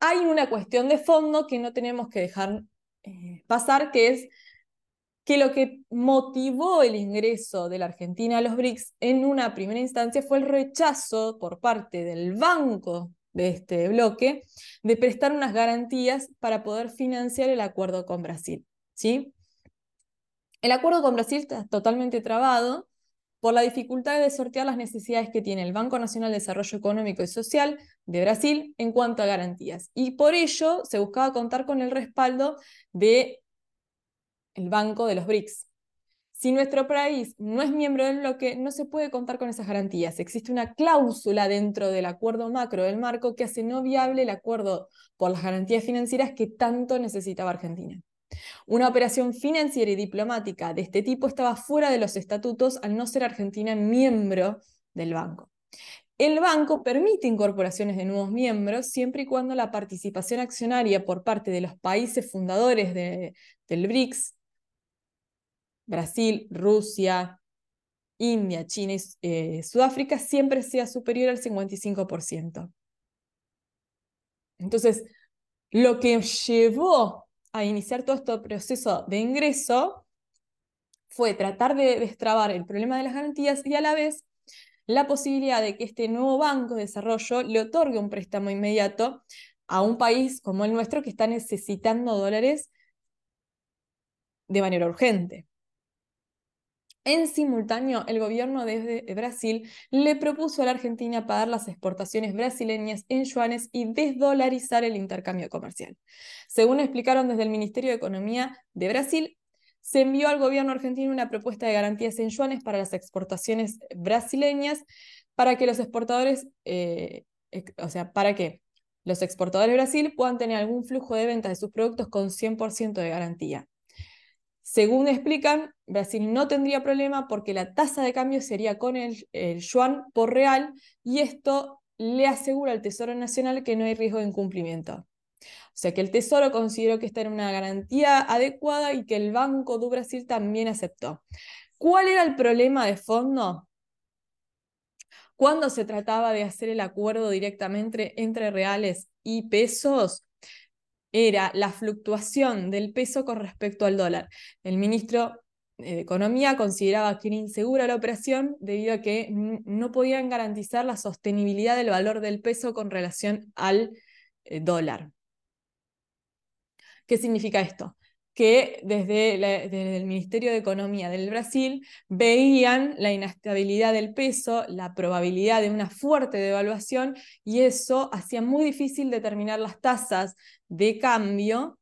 A: hay una cuestión de fondo que no tenemos que dejar eh, pasar, que es que lo que motivó el ingreso de la Argentina a los BRICS en una primera instancia fue el rechazo por parte del banco de este bloque de prestar unas garantías para poder financiar el acuerdo con Brasil. ¿sí? El acuerdo con Brasil está totalmente trabado por la dificultad de sortear las necesidades que tiene el Banco Nacional de Desarrollo Económico y Social de Brasil en cuanto a garantías. Y por ello se buscaba contar con el respaldo del el Banco de los BRICS. Si nuestro país no es miembro del bloque, no se puede contar con esas garantías. Existe una cláusula dentro del acuerdo macro del marco que hace no viable el acuerdo por las garantías financieras que tanto necesitaba Argentina. Una operación financiera y diplomática de este tipo estaba fuera de los estatutos al no ser Argentina miembro del banco. El banco permite incorporaciones de nuevos miembros siempre y cuando la participación accionaria por parte de los países fundadores del BRICS, Brasil, Rusia, India, China y eh, Sudáfrica, siempre sea superior al 55%. Entonces, lo que llevó a iniciar todo este proceso de ingreso fue tratar de destrabar el problema de las garantías y a la vez la posibilidad de que este nuevo banco de desarrollo le otorgue un préstamo inmediato a un país como el nuestro que está necesitando dólares de manera urgente. En simultáneo, el gobierno de Brasil le propuso a la Argentina pagar las exportaciones brasileñas en yuanes y desdolarizar el intercambio comercial. Según explicaron desde el Ministerio de Economía de Brasil, se envió al gobierno argentino una propuesta de garantías en yuanes para las exportaciones brasileñas para que los exportadores, eh, o sea, para que los exportadores de Brasil puedan tener algún flujo de ventas de sus productos con 100% de garantía. Según explican, Brasil no tendría problema porque la tasa de cambio sería con el, yuan por real y esto le asegura al Tesoro Nacional que no hay riesgo de incumplimiento. O sea que el Tesoro consideró que esta era una garantía adecuada y que el Banco de Brasil también aceptó. ¿Cuál era el problema de fondo? Cuando se trataba de hacer el acuerdo directamente entre reales y pesos, era la fluctuación del peso con respecto al dólar. El ministro de Economía consideraba que era insegura la operación debido a que no podían garantizar la sostenibilidad del valor del peso con relación al eh, dólar. ¿Qué significa esto? Que desde, el Ministerio de Economía del Brasil veían la inestabilidad del peso, la probabilidad de una fuerte devaluación y eso hacía muy difícil determinar las tasas de cambio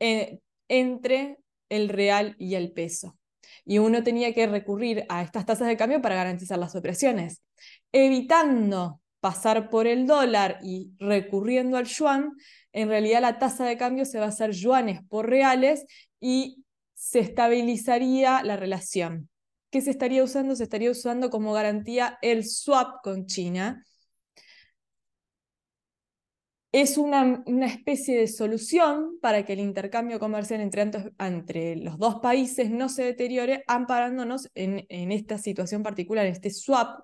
A: eh, entre el real y el peso. Y uno tenía que recurrir a estas tasas de cambio para garantizar las operaciones, evitando pasar por el dólar y recurriendo al yuan, en realidad la tasa de cambio se va a hacer yuanes por reales y se estabilizaría la relación. ¿Qué se estaría usando? Se estaría usando como garantía el swap con China. Es una, especie de solución para que el intercambio comercial entre, entre, los dos países no se deteriore, amparándonos en, en esta situación particular, en este swap.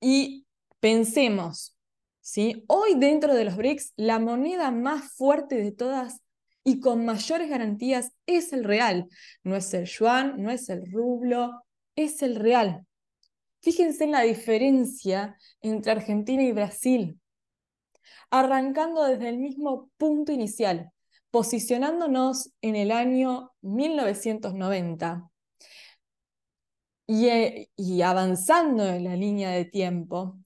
A: Y pensemos, Hoy dentro de los BRICS, la moneda más fuerte de todas y con mayores garantías es el real. No es el yuan, no es el rublo, es el real. Fíjense en la diferencia entre Argentina y Brasil. Arrancando desde el mismo punto inicial, posicionándonos en el año 1990 y, eh, y avanzando en la línea de tiempo,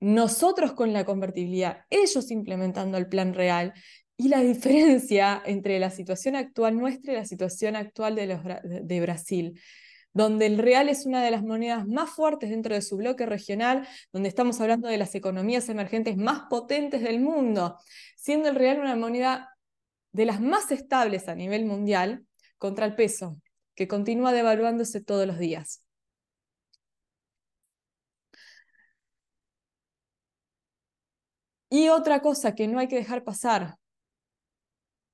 A: nosotros con la convertibilidad, ellos implementando el plan real, y la *laughs* diferencia entre la situación actual nuestra y la situación actual de, de Brasil. donde el real es una de las monedas más fuertes dentro de su bloque regional, donde estamos hablando de las economías emergentes más potentes del mundo, siendo el real una moneda de las más estables a nivel mundial contra el peso, que continúa devaluándose todos los días. Y otra cosa que no hay que dejar pasar,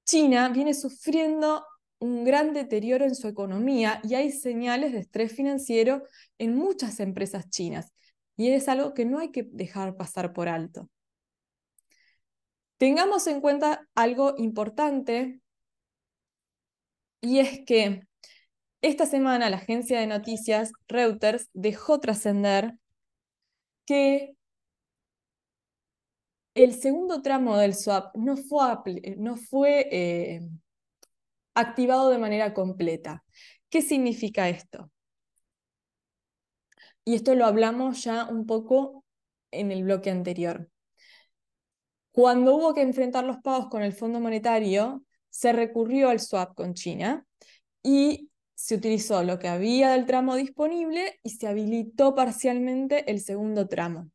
A: China viene sufriendo un gran deterioro en su economía y hay señales de estrés financiero en muchas empresas chinas. Y es algo que no hay que dejar pasar por alto. Tengamos en cuenta algo importante y es que esta semana la agencia de noticias Reuters dejó trascender que el segundo tramo del swap no fue, no fue eh, activado de manera completa. ¿Qué significa esto? Y esto lo hablamos ya un poco en el bloque anterior. Cuando hubo que enfrentar los pagos con el Fondo Monetario, se recurrió al swap con China y se utilizó lo que había del tramo disponible y se habilitó parcialmente el segundo tramo.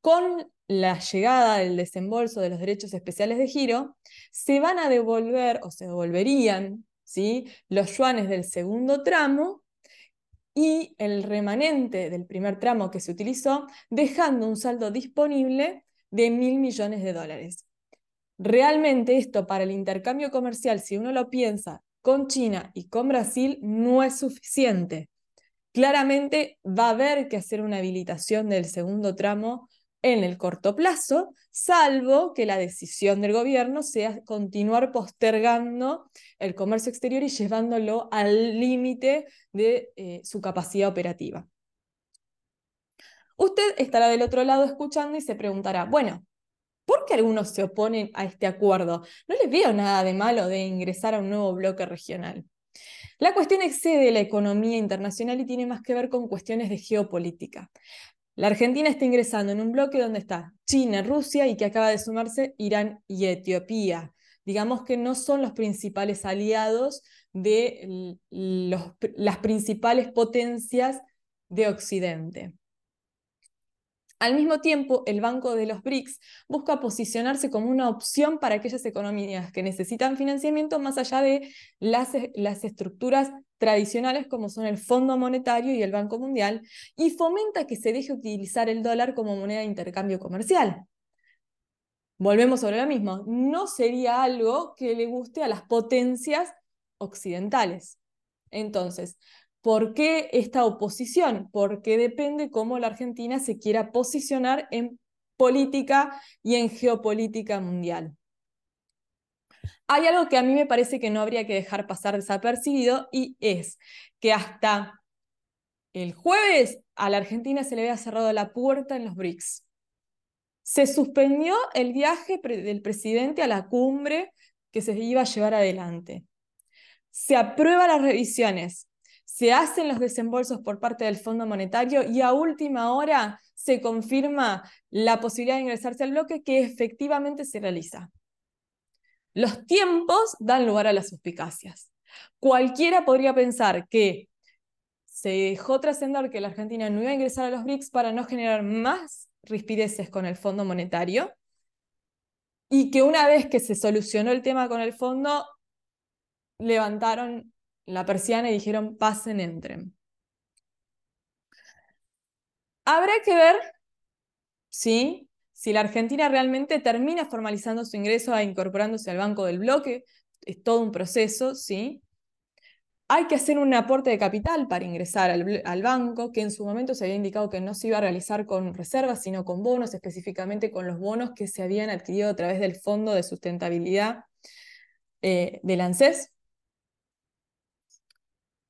A: Con la llegada del desembolso de los derechos especiales de giro, se van a devolver o se devolverían ¿sí? los yuanes del segundo tramo y el remanente del primer tramo que se utilizó, dejando un saldo disponible de mil millones de dólares. Realmente esto para el intercambio comercial, si uno lo piensa con China y con Brasil, no es suficiente. Claramente va a haber que hacer una habilitación del segundo tramo en el corto plazo, salvo que la decisión del gobierno sea continuar postergando el comercio exterior y llevándolo al límite de eh, su capacidad operativa. Usted estará del otro lado escuchando y se preguntará, bueno, ¿por qué algunos se oponen a este acuerdo? No les veo nada de malo de ingresar a un nuevo bloque regional. La cuestión excede la economía internacional y tiene más que ver con cuestiones de geopolítica. La Argentina está ingresando en un bloque donde está China, Rusia y que acaba de sumarse Irán y Etiopía. Digamos que no son los principales aliados de las principales potencias de Occidente. Al mismo tiempo, el Banco de los BRICS busca posicionarse como una opción para aquellas economías que necesitan financiamiento más allá de las, las estructuras tradicionales como son el Fondo Monetario y el Banco Mundial, y fomenta que se deje utilizar el dólar como moneda de intercambio comercial. Volvemos sobre lo mismo, no sería algo que le guste a las potencias occidentales. Entonces, ¿Por qué esta oposición? Porque depende cómo la Argentina se quiera posicionar en política y en geopolítica mundial. Hay algo que a mí me parece que no habría que dejar pasar desapercibido y es que hasta el jueves a la Argentina se le había cerrado la puerta en los BRICS. Se suspendió el viaje del presidente a la cumbre que se iba a llevar adelante. Se aprueban las revisiones se hacen los desembolsos por parte del Fondo Monetario y a última hora se confirma la posibilidad de ingresarse al bloque que efectivamente se realiza. Los tiempos dan lugar a las suspicacias. Cualquiera podría pensar que se dejó trascender que la Argentina no iba a ingresar a los BRICS para no generar más rispideces con el Fondo Monetario y que una vez que se solucionó el tema con el fondo, levantaron la persiana y dijeron, pasen, entren. Habrá que ver ¿sí? si la Argentina realmente termina formalizando su ingreso e incorporándose al Banco del Bloque. Es todo un proceso, ¿sí? Hay que hacer un aporte de capital para ingresar al, banco, que en su momento se había indicado que no se iba a realizar con reservas, sino con bonos, específicamente con los bonos que se habían adquirido a través del Fondo de Sustentabilidad eh, del ANSES.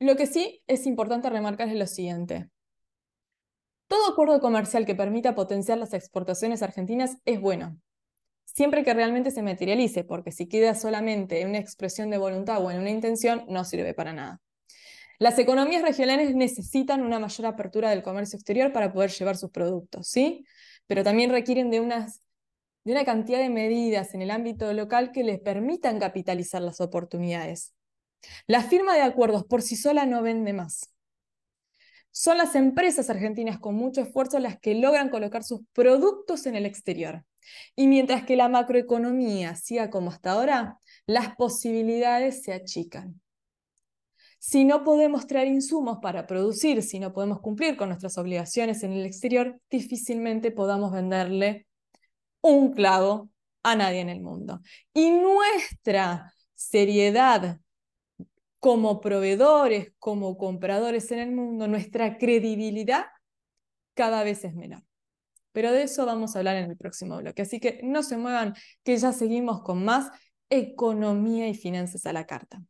A: Lo que sí es importante remarcar es lo siguiente. Todo acuerdo comercial que permita potenciar las exportaciones argentinas es bueno, siempre que realmente se materialice, porque si queda solamente en una expresión de voluntad o en una intención, no sirve para nada. Las economías regionales necesitan una mayor apertura del comercio exterior para poder llevar sus productos, ¿sí? Pero también requieren de, de una cantidad de medidas en el ámbito local que les permitan capitalizar las oportunidades. La firma de acuerdos por sí sola no vende más. Son las empresas argentinas con mucho esfuerzo las que logran colocar sus productos en el exterior. Y mientras que la macroeconomía siga como hasta ahora, las posibilidades se achican. Si no podemos traer insumos para producir, si no podemos cumplir con nuestras obligaciones en el exterior, difícilmente podamos venderle un clavo a nadie en el mundo. Y nuestra seriedad como proveedores, como compradores en el mundo, nuestra credibilidad cada vez es menor. Pero de eso vamos a hablar en el próximo bloque. Así que no se muevan, que ya seguimos con más economía y finanzas a la carta.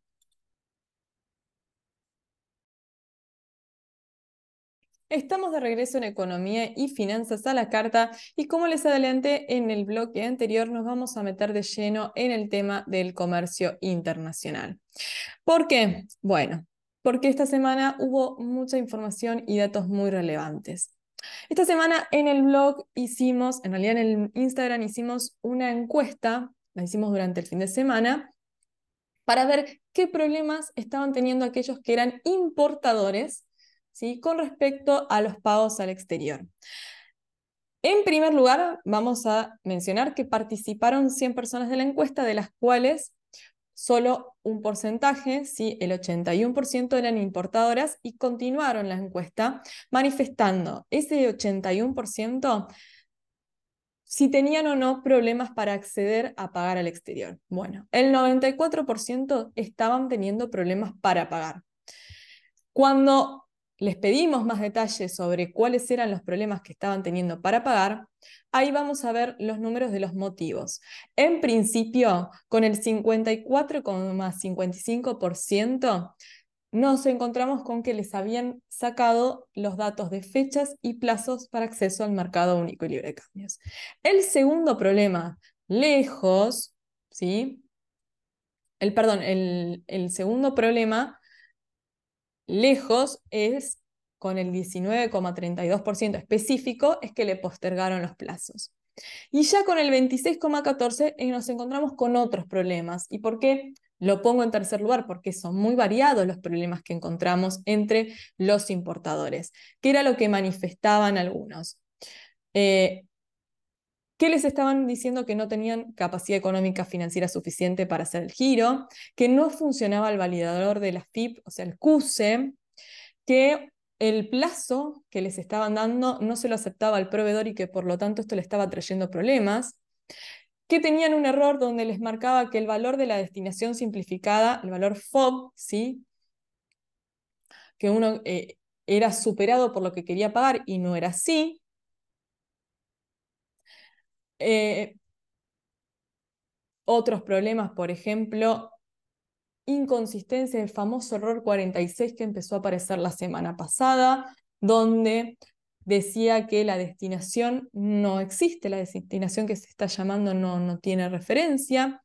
A: Estamos de regreso en Economía y Finanzas a la Carta y como les adelanté en el bloque anterior, nos vamos a meter de lleno en el tema del comercio internacional. ¿Por qué? Bueno, porque esta semana hubo mucha información y datos muy relevantes. Esta semana en el blog hicimos, en realidad en el Instagram hicimos una encuesta, la hicimos durante el fin de semana, para ver qué problemas estaban teniendo aquellos que eran importadores ¿sí? con respecto a los pagos al exterior. En primer lugar, vamos a mencionar que participaron 100 personas de la encuesta, de las cuales solo un porcentaje, ¿sí? el 81% eran importadoras y continuaron la encuesta manifestando ese 81% si tenían o no problemas para acceder a pagar al exterior. Bueno, el 94% estaban teniendo problemas para pagar. Cuando les pedimos más detalles sobre cuáles eran los problemas que estaban teniendo para pagar, ahí vamos a ver los números de los motivos. En principio, con el 54,55%, nos encontramos con que les habían sacado los datos de fechas y plazos para acceso al mercado único y libre de cambios. El segundo problema, lejos, ¿sí? El, perdón, el, el segundo problema lejos es con el 19,32% específico, es que le postergaron los plazos. Y ya con el 26,14% eh, nos encontramos con otros problemas. ¿Y por qué lo pongo en tercer lugar? Porque son muy variados los problemas que encontramos entre los importadores, que era lo que manifestaban algunos. Eh, que les estaban diciendo que no tenían capacidad económica financiera suficiente para hacer el giro, que no funcionaba el validador de la FIP, o sea, el CUSE, que el plazo que les estaban dando no se lo aceptaba el proveedor y que por lo tanto esto le estaba trayendo problemas, que tenían un error donde les marcaba que el valor de la destinación simplificada, el valor FOB, ¿sí? que uno eh, era superado por lo que quería pagar y no era así, eh, otros problemas, por ejemplo, inconsistencia, el famoso error 46 que empezó a aparecer la semana pasada, donde decía que la destinación no existe, la destinación que se está llamando no, no tiene referencia,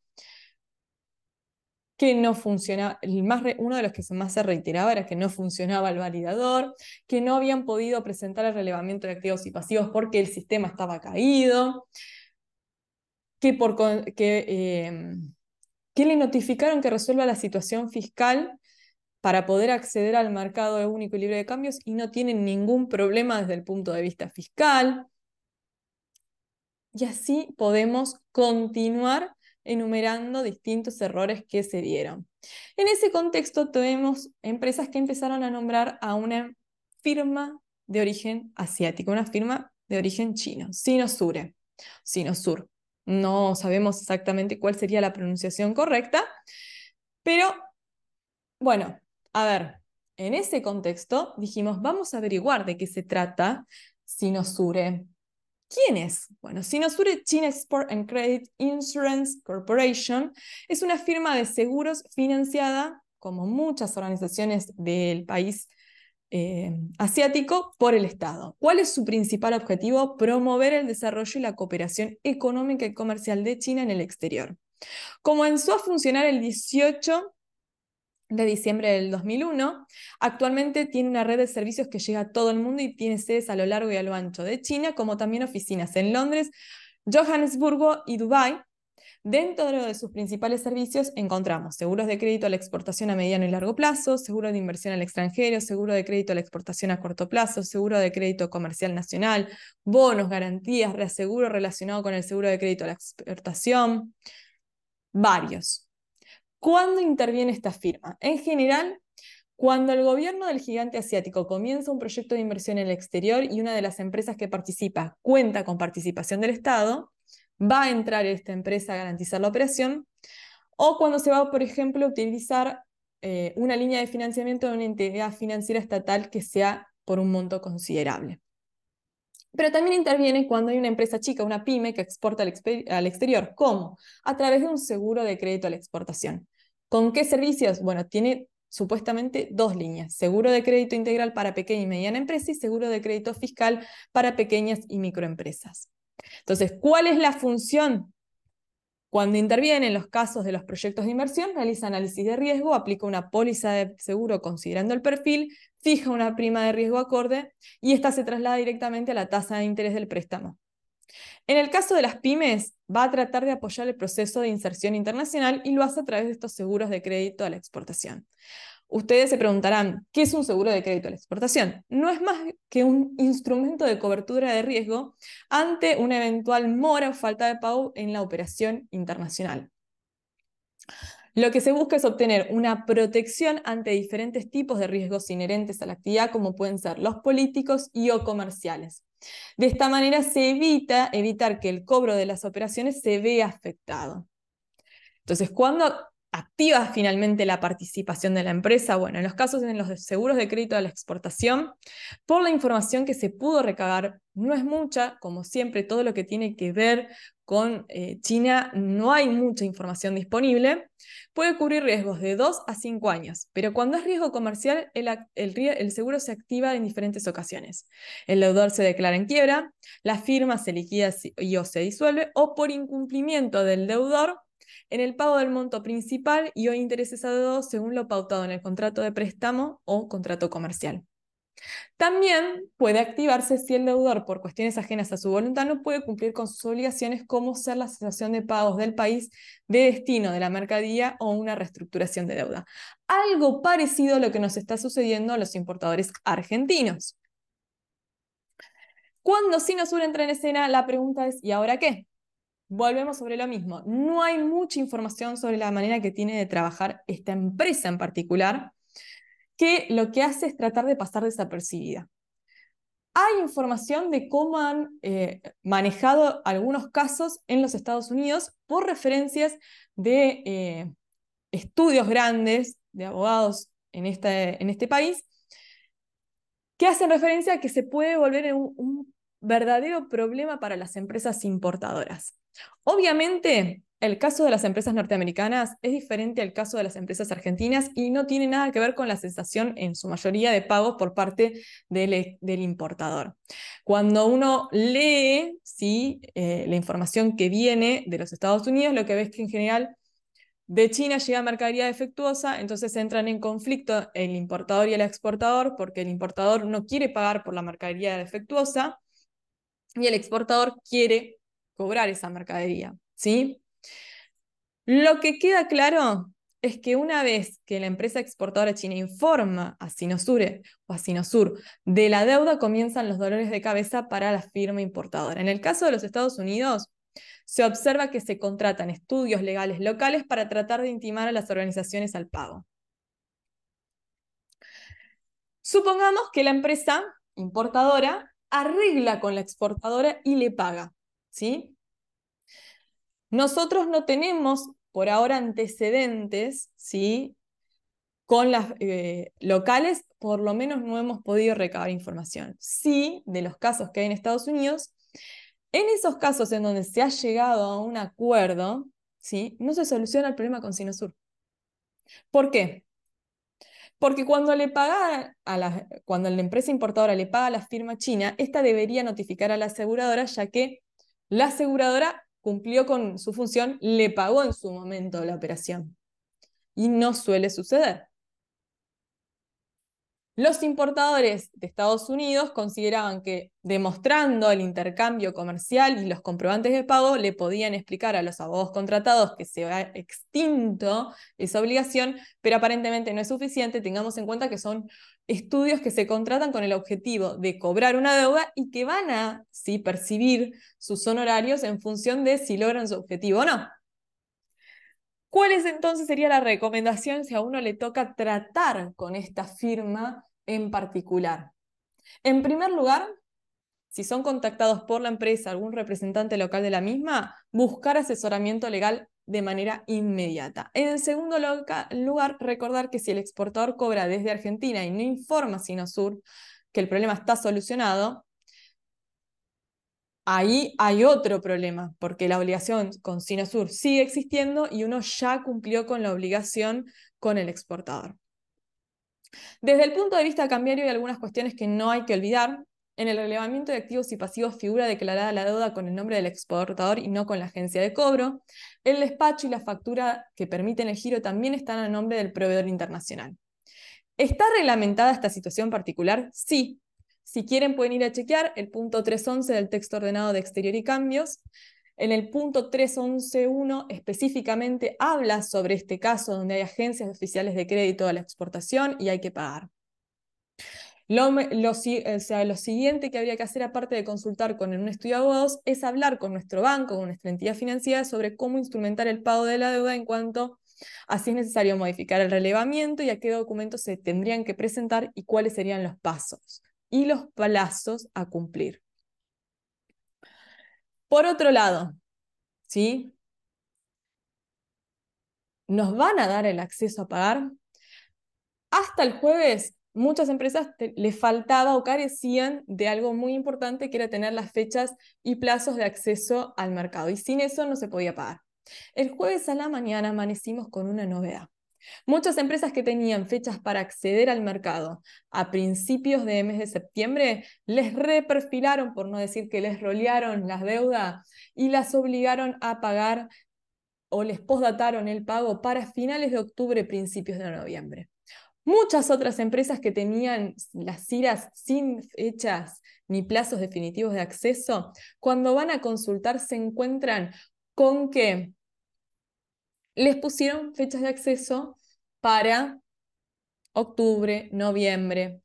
A: que no funcionaba, el más uno de los que más se reiteraba era que no funcionaba el validador, que no habían podido presentar el relevamiento de activos y pasivos porque el sistema estaba caído, que, por, que, em, que le notificaron que resuelva la situación fiscal para poder acceder al mercado único y libre de cambios y no tienen ningún problema desde el punto de vista fiscal. Y así podemos continuar enumerando distintos errores que se dieron. En ese contexto tenemos empresas que empezaron a nombrar a una firma de origen asiático, una firma de origen chino, Sinosure, Sinosur. No sabemos exactamente cuál sería la pronunciación correcta, pero bueno, a ver, en ese contexto dijimos, vamos a averiguar de qué se trata Sinosure. ¿Quién es? Bueno, Sinosure China Export and Credit Insurance Corporation es una firma de seguros financiada, como muchas organizaciones del país eh, asiático por el Estado. ¿Cuál es su principal objetivo? Promover el desarrollo y la cooperación económica y comercial de China en el exterior. Comenzó a funcionar el 18 de diciembre del 2001. Actualmente tiene una red de servicios que llega a todo el mundo y tiene sedes a lo largo y a lo ancho de China, como también oficinas en Londres, Johannesburgo y Dubái. Dentro de sus principales servicios encontramos seguros de crédito a la exportación a mediano y largo plazo, seguro de inversión al extranjero, seguro de crédito a la exportación a corto plazo, seguro de crédito comercial nacional, bonos, garantías, reaseguro relacionado con el seguro de crédito a la exportación, varios. ¿Cuándo interviene esta firma? En general, cuando el gobierno del gigante asiático comienza un proyecto de inversión en el exterior y una de las empresas que participa cuenta con participación del Estado, va a entrar esta empresa a garantizar la operación, o cuando se va, por ejemplo, a utilizar eh, una línea de financiamiento de una entidad financiera estatal que sea por un monto considerable. Pero también interviene cuando hay una empresa chica, una pyme, que exporta al, al exterior. ¿Cómo? A través de un seguro de crédito a la exportación. ¿Con qué servicios? Bueno, tiene supuestamente dos líneas, seguro de crédito integral para pequeña y mediana empresa y seguro de crédito fiscal para pequeñas y microempresas. Entonces, ¿cuál es la función? Cuando interviene en los casos de los proyectos de inversión, realiza análisis de riesgo, aplica una póliza de seguro considerando el perfil, fija una prima de riesgo acorde y esta se traslada directamente a la tasa de interés del préstamo. En el caso de las pymes, va a tratar de apoyar el proceso de inserción internacional y lo hace a través de estos seguros de crédito a la exportación. Ustedes se preguntarán, ¿qué es un seguro de crédito a la exportación? No es más que un instrumento de cobertura de riesgo ante una eventual mora o falta de pago en la operación internacional. Lo que se busca es obtener una protección ante diferentes tipos de riesgos inherentes a la actividad, como pueden ser los políticos y o comerciales. De esta manera se evita evitar que el cobro de las operaciones se vea afectado. Entonces, cuando activa finalmente la participación de la empresa? Bueno, en los casos de los seguros de crédito a la exportación, por la información que se pudo recabar, no es mucha, como siempre, todo lo que tiene que ver con eh, China, no hay mucha información disponible, puede cubrir riesgos de 2 a 5 años, pero cuando es riesgo comercial, el, el, seguro se activa en diferentes ocasiones. El deudor se declara en quiebra, la firma se liquida y o se disuelve, o por incumplimiento del deudor, en el pago del monto principal y o intereses adeudados según lo pautado en el contrato de préstamo o contrato comercial. También puede activarse si el deudor, por cuestiones ajenas a su voluntad, no puede cumplir con sus obligaciones, como ser la cesación de pagos del país de destino de la mercadería o una reestructuración de deuda. Algo parecido a lo que nos está sucediendo a los importadores argentinos. Cuando Sinosur entra en escena, la pregunta es, ¿y ahora qué? Volvemos sobre lo mismo. No hay mucha información sobre la manera que tiene de trabajar esta empresa en particular, que lo que hace es tratar de pasar desapercibida. Hay información de cómo han eh, manejado algunos casos en los Estados Unidos por referencias de eh, estudios grandes de abogados en este, en este país que hacen referencia a que se puede volver un, un verdadero problema para las empresas importadoras. Obviamente, el caso de las empresas norteamericanas es diferente al caso de las empresas argentinas y no tiene nada que ver con la sensación en su mayoría de pagos por parte del, importador. Cuando uno lee ¿sí? Eh, la información que viene de los Estados Unidos, lo que ves que en general de China llega mercadería defectuosa, entonces entran en conflicto el importador y el exportador porque el importador no quiere pagar por la mercadería defectuosa y el exportador quiere cobrar esa mercadería, ¿sí? Lo que queda claro es que una vez que la empresa exportadora china informa a Sinosure o a Sinosur de la deuda, comienzan los dolores de cabeza para la firma importadora. En el caso de los Estados Unidos, se observa que se contratan estudios legales locales para tratar de intimar a las organizaciones al pago. Supongamos que la empresa importadora arregla con la exportadora y le paga. ¿Sí? Nosotros no tenemos por ahora antecedentes, ¿sí? Con las eh, locales, por lo menos no hemos podido recabar información. Sí, de los casos que hay en Estados Unidos, en esos casos en donde se ha llegado a un acuerdo, ¿sí? No se soluciona el problema con Sinosur. ¿Por qué? Porque cuando le paga a la, cuando la empresa importadora le paga a la firma china, esta debería notificar a la aseguradora, ya que la aseguradora cumplió con su función, le pagó en su momento la operación. Y no suele suceder. Los importadores de Estados Unidos consideraban que demostrando el intercambio comercial y los comprobantes de pago le podían explicar a los abogados contratados que se va extinto esa obligación, pero aparentemente no es suficiente. Tengamos en cuenta que son estudios que se contratan con el objetivo de cobrar una deuda y que van a sí, percibir sus honorarios en función de si logran su objetivo o no. ¿Cuál es entonces sería la recomendación si a uno le toca tratar con esta firma en particular? En primer lugar, si son contactados por la empresa, algún representante local de la misma, buscar asesoramiento legal de manera inmediata. En segundo lugar, recordar que si el exportador cobra desde Argentina y no informa a Sinosur que el problema está solucionado, ahí hay otro problema, porque la obligación con Sinosur sigue existiendo y uno ya cumplió con la obligación con el exportador. Desde el punto de vista cambiario hay algunas cuestiones que no hay que olvidar. En el relevamiento de activos y pasivos figura declarada la deuda con el nombre del exportador y no con la agencia de cobro. El despacho y la factura que permiten el giro también están a nombre del proveedor internacional. ¿Está reglamentada esta situación particular? Sí, si quieren pueden ir a chequear el punto 311 del texto ordenado de exterior y cambios. En el punto 311.1 específicamente habla sobre este caso donde hay agencias oficiales de crédito a la exportación y hay que pagar. Lo, lo, siguiente que habría que hacer, aparte de consultar con un estudio de abogados, es hablar con nuestro banco, con nuestra entidad financiera, sobre cómo instrumentar el pago de la deuda en cuanto a si es necesario modificar el relevamiento y a qué documentos se tendrían que presentar y cuáles serían los pasos y los plazos a cumplir. Por otro lado, ¿sí? ¿Nos van a dar el acceso a pagar? Hasta el jueves, muchas empresas les faltaba o carecían de algo muy importante que era tener las fechas y plazos de acceso al mercado y sin eso no se podía pagar. El jueves a la mañana amanecimos con una novedad. Muchas empresas que tenían fechas para acceder al mercado a principios de mes de septiembre les reperfilaron, por no decir que les rolearon las deudas y las obligaron a pagar o les postdataron el pago para finales de octubre, principios de noviembre. Muchas otras empresas que tenían las CIRAS sin fechas ni plazos definitivos de acceso, cuando van a consultar se encuentran con que les pusieron fechas de acceso para octubre, noviembre.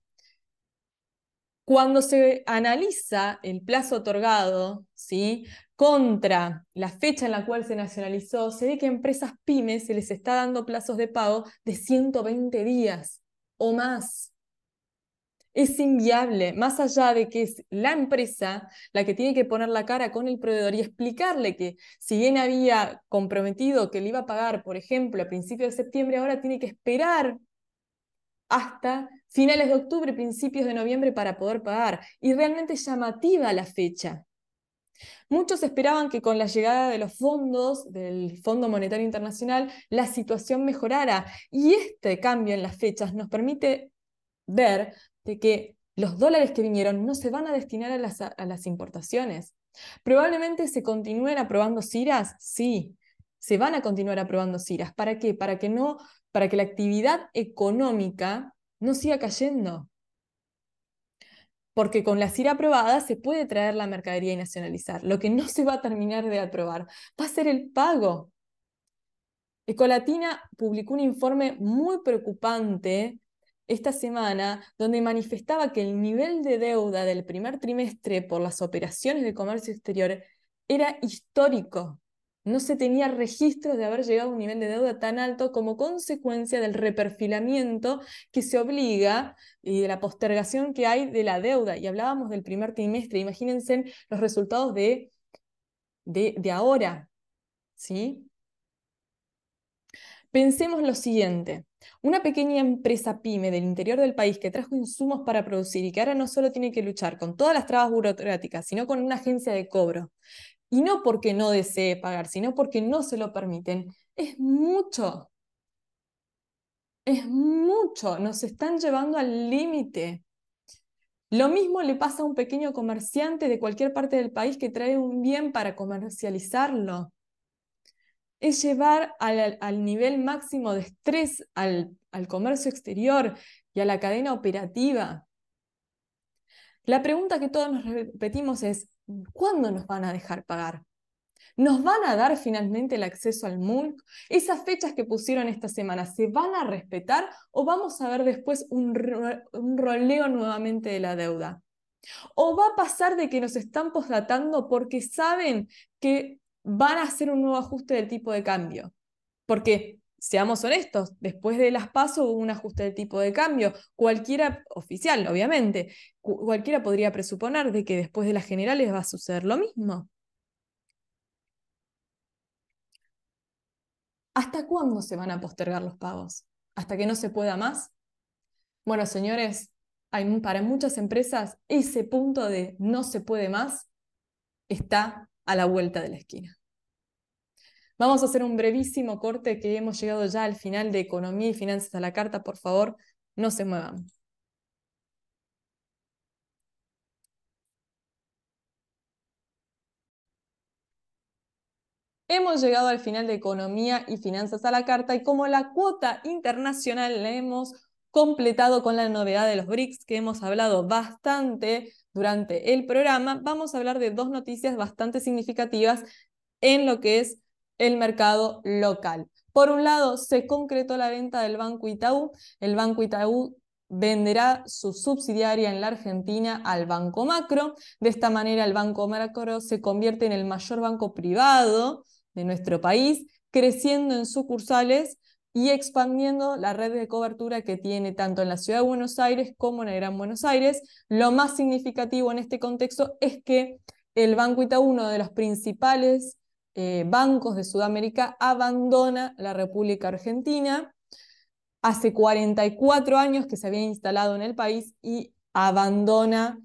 A: Cuando se analiza el plazo otorgado ¿sí? Contra la fecha en la cual se nacionalizó, se ve que a empresas pymes se les está dando plazos de pago de 120 días o más es inviable, más allá de que es la empresa la que tiene que poner la cara con el proveedor y explicarle que si bien había comprometido que le iba a pagar, por ejemplo, a principios de septiembre, ahora tiene que esperar hasta finales de octubre, principios de noviembre para poder pagar. Y realmente llamativa la fecha. Muchos esperaban que con la llegada de los fondos del Fondo Monetario Internacional la situación mejorara y este cambio en las fechas nos permite ver de que los dólares que vinieron no se van a destinar a las, importaciones. Probablemente se continúen aprobando CIRAS, sí, se van a continuar aprobando CIRAS. ¿Para qué? Para que, no, para que la actividad económica no siga cayendo. Porque con la CIRA aprobada se puede traer la mercadería y nacionalizar. Lo que no se va a terminar de aprobar va a ser el pago. Ecolatina publicó un informe muy preocupante esta semana, donde manifestaba que el nivel de deuda del primer trimestre por las operaciones de comercio exterior era histórico. No se tenía registro de haber llegado a un nivel de deuda tan alto como consecuencia del reperfilamiento que se obliga y de la postergación que hay de la deuda. Y hablábamos del primer trimestre, imagínense los resultados de, de, de ahora. ¿sí? Pensemos lo siguiente. Una pequeña empresa pyme del interior del país que trajo insumos para producir y que ahora no solo tiene que luchar con todas las trabas burocráticas, sino con una agencia de cobro, y no porque no desee pagar, sino porque no se lo permiten, es mucho. Es mucho. Nos están llevando al límite. Lo mismo le pasa a un pequeño comerciante de cualquier parte del país que trae un bien para comercializarlo. es llevar al, nivel máximo de estrés al, al comercio exterior y a la cadena operativa. La pregunta que todos nos repetimos es, ¿cuándo nos van a dejar pagar? ¿Nos van a dar finalmente el acceso al MULC? ¿Esas fechas que pusieron esta semana se van a respetar o vamos a ver después un, un roleo nuevamente de la deuda? ¿O va a pasar de que nos están posdatando porque saben que van a hacer un nuevo ajuste del tipo de cambio? Porque, seamos honestos, después de las pasos hubo un ajuste del tipo de cambio. Cualquiera, oficial, obviamente, cualquiera podría presuponer de que después de las generales va a suceder lo mismo. ¿Hasta cuándo se van a postergar los pagos? ¿Hasta que no se pueda más? Bueno, señores, para muchas empresas ese punto de no se puede más está a la vuelta de la esquina. Vamos a hacer un brevísimo corte que hemos llegado ya al final de Economía y Finanzas a la Carta. Por favor, no se muevan. Hemos llegado al final de Economía y Finanzas a la Carta y como la cuota internacional la hemos completado con la novedad de los BRICS que hemos hablado bastante durante el programa, vamos a hablar de dos noticias bastante significativas en lo que es el mercado local. Por un lado, se concretó la venta del Banco Itaú. El Banco Itaú venderá su subsidiaria en la Argentina al Banco Macro. De esta manera, el Banco Macro se convierte en el mayor banco privado de nuestro país, creciendo en sucursales y expandiendo la red de cobertura que tiene tanto en la ciudad de Buenos Aires como en el Gran Buenos Aires. Lo más significativo en este contexto es que el Banco Itaú, uno de los principales eh, bancos de Sudamérica, abandona la República Argentina. Hace 44 años que se había instalado en el país y abandona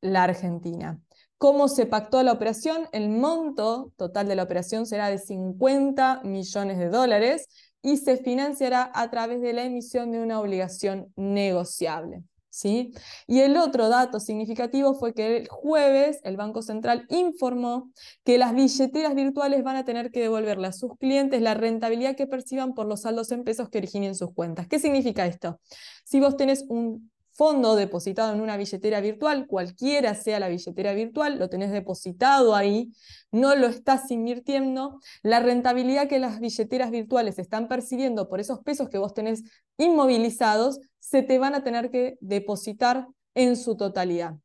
A: la Argentina. ¿Cómo se pactó la operación? El monto total de la operación será de 50 millones de dólares y se financiará a través de la emisión de una obligación negociable. ¿Sí? Y el otro dato significativo fue que el jueves el Banco Central informó que las billeteras virtuales van a tener que devolverle a sus clientes la rentabilidad que perciban por los saldos en pesos que originen sus cuentas. ¿Qué significa esto? Si vos tenés un fondo depositado en una billetera virtual, cualquiera sea la billetera virtual, lo tenés depositado ahí, no lo estás invirtiendo, la rentabilidad que las billeteras virtuales están percibiendo por esos pesos que vos tenés inmovilizados, se te van a tener que depositar en su totalidad.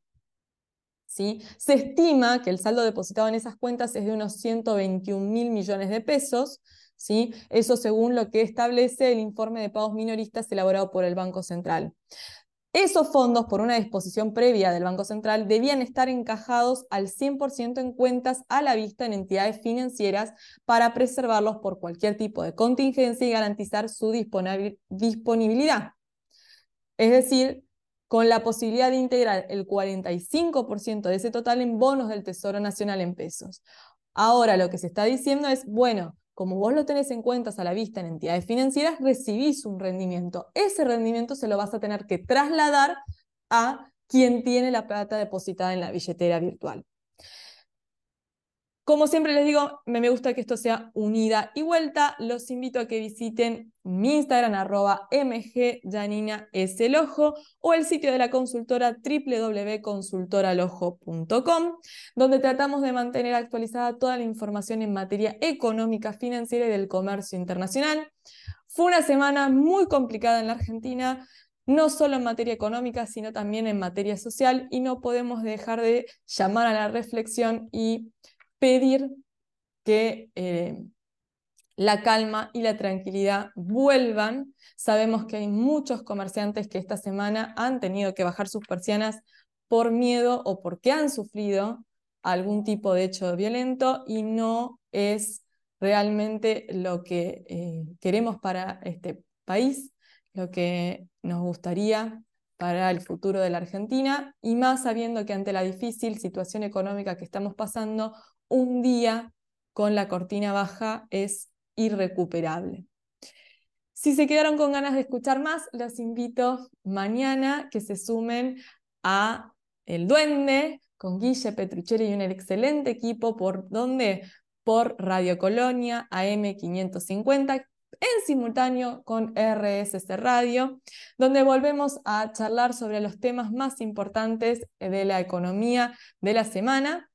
A: ¿Sí? Se estima que el saldo depositado en esas cuentas es de unos 121 mil millones de pesos, ¿sí? eso según lo que establece el informe de pagos minoristas elaborado por el Banco Central. Esos fondos, por una disposición previa del Banco Central, debían estar encajados al 100% en cuentas a la vista en entidades financieras para preservarlos por cualquier tipo de contingencia y garantizar su disponibilidad. Es decir, con la posibilidad de integrar el 45% de ese total en bonos del Tesoro Nacional en pesos. Ahora lo que se está diciendo es, bueno, como vos lo tenés en cuentas a la vista en entidades financieras, recibís un rendimiento. Ese rendimiento se lo vas a tener que trasladar a quien tiene la plata depositada en la billetera virtual. Como siempre les digo, me gusta que esto sea unida y vuelta. Los invito a que visiten mi Instagram, arroba o el sitio de la consultora www.consultoralojo.com, donde tratamos de mantener actualizada toda la información en materia económica, financiera y del comercio internacional. Fue una semana muy complicada en la Argentina, no solo en materia económica, sino también en materia social, y no podemos dejar de llamar a la reflexión y pedir que eh, la calma y la tranquilidad vuelvan. Sabemos que hay muchos comerciantes que esta semana han tenido que bajar sus persianas por miedo o porque han sufrido algún tipo de hecho violento y no es realmente lo que eh, queremos para este país, lo que nos gustaría para el futuro de la Argentina y más sabiendo que ante la difícil situación económica que estamos pasando, un día con la cortina baja es irrecuperable. Si se quedaron con ganas de escuchar más, los invito mañana que se sumen a El Duende con Guille Petrucheri y un excelente equipo por donde por Radio Colonia AM550 en simultáneo con RSS Radio, donde volvemos a charlar sobre los temas más importantes de la economía de la semana.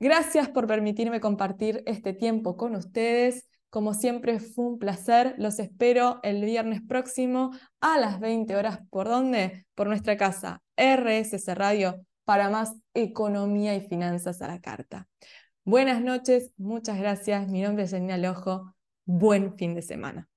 A: Gracias por permitirme compartir este tiempo con ustedes. Como siempre fue un placer. Los espero el viernes próximo a las 20 horas. ¿Por dónde? Por nuestra casa, RSS Radio, para más economía y finanzas a la carta. Buenas noches, muchas gracias. Mi nombre es Janina Lojo. Buen fin de semana.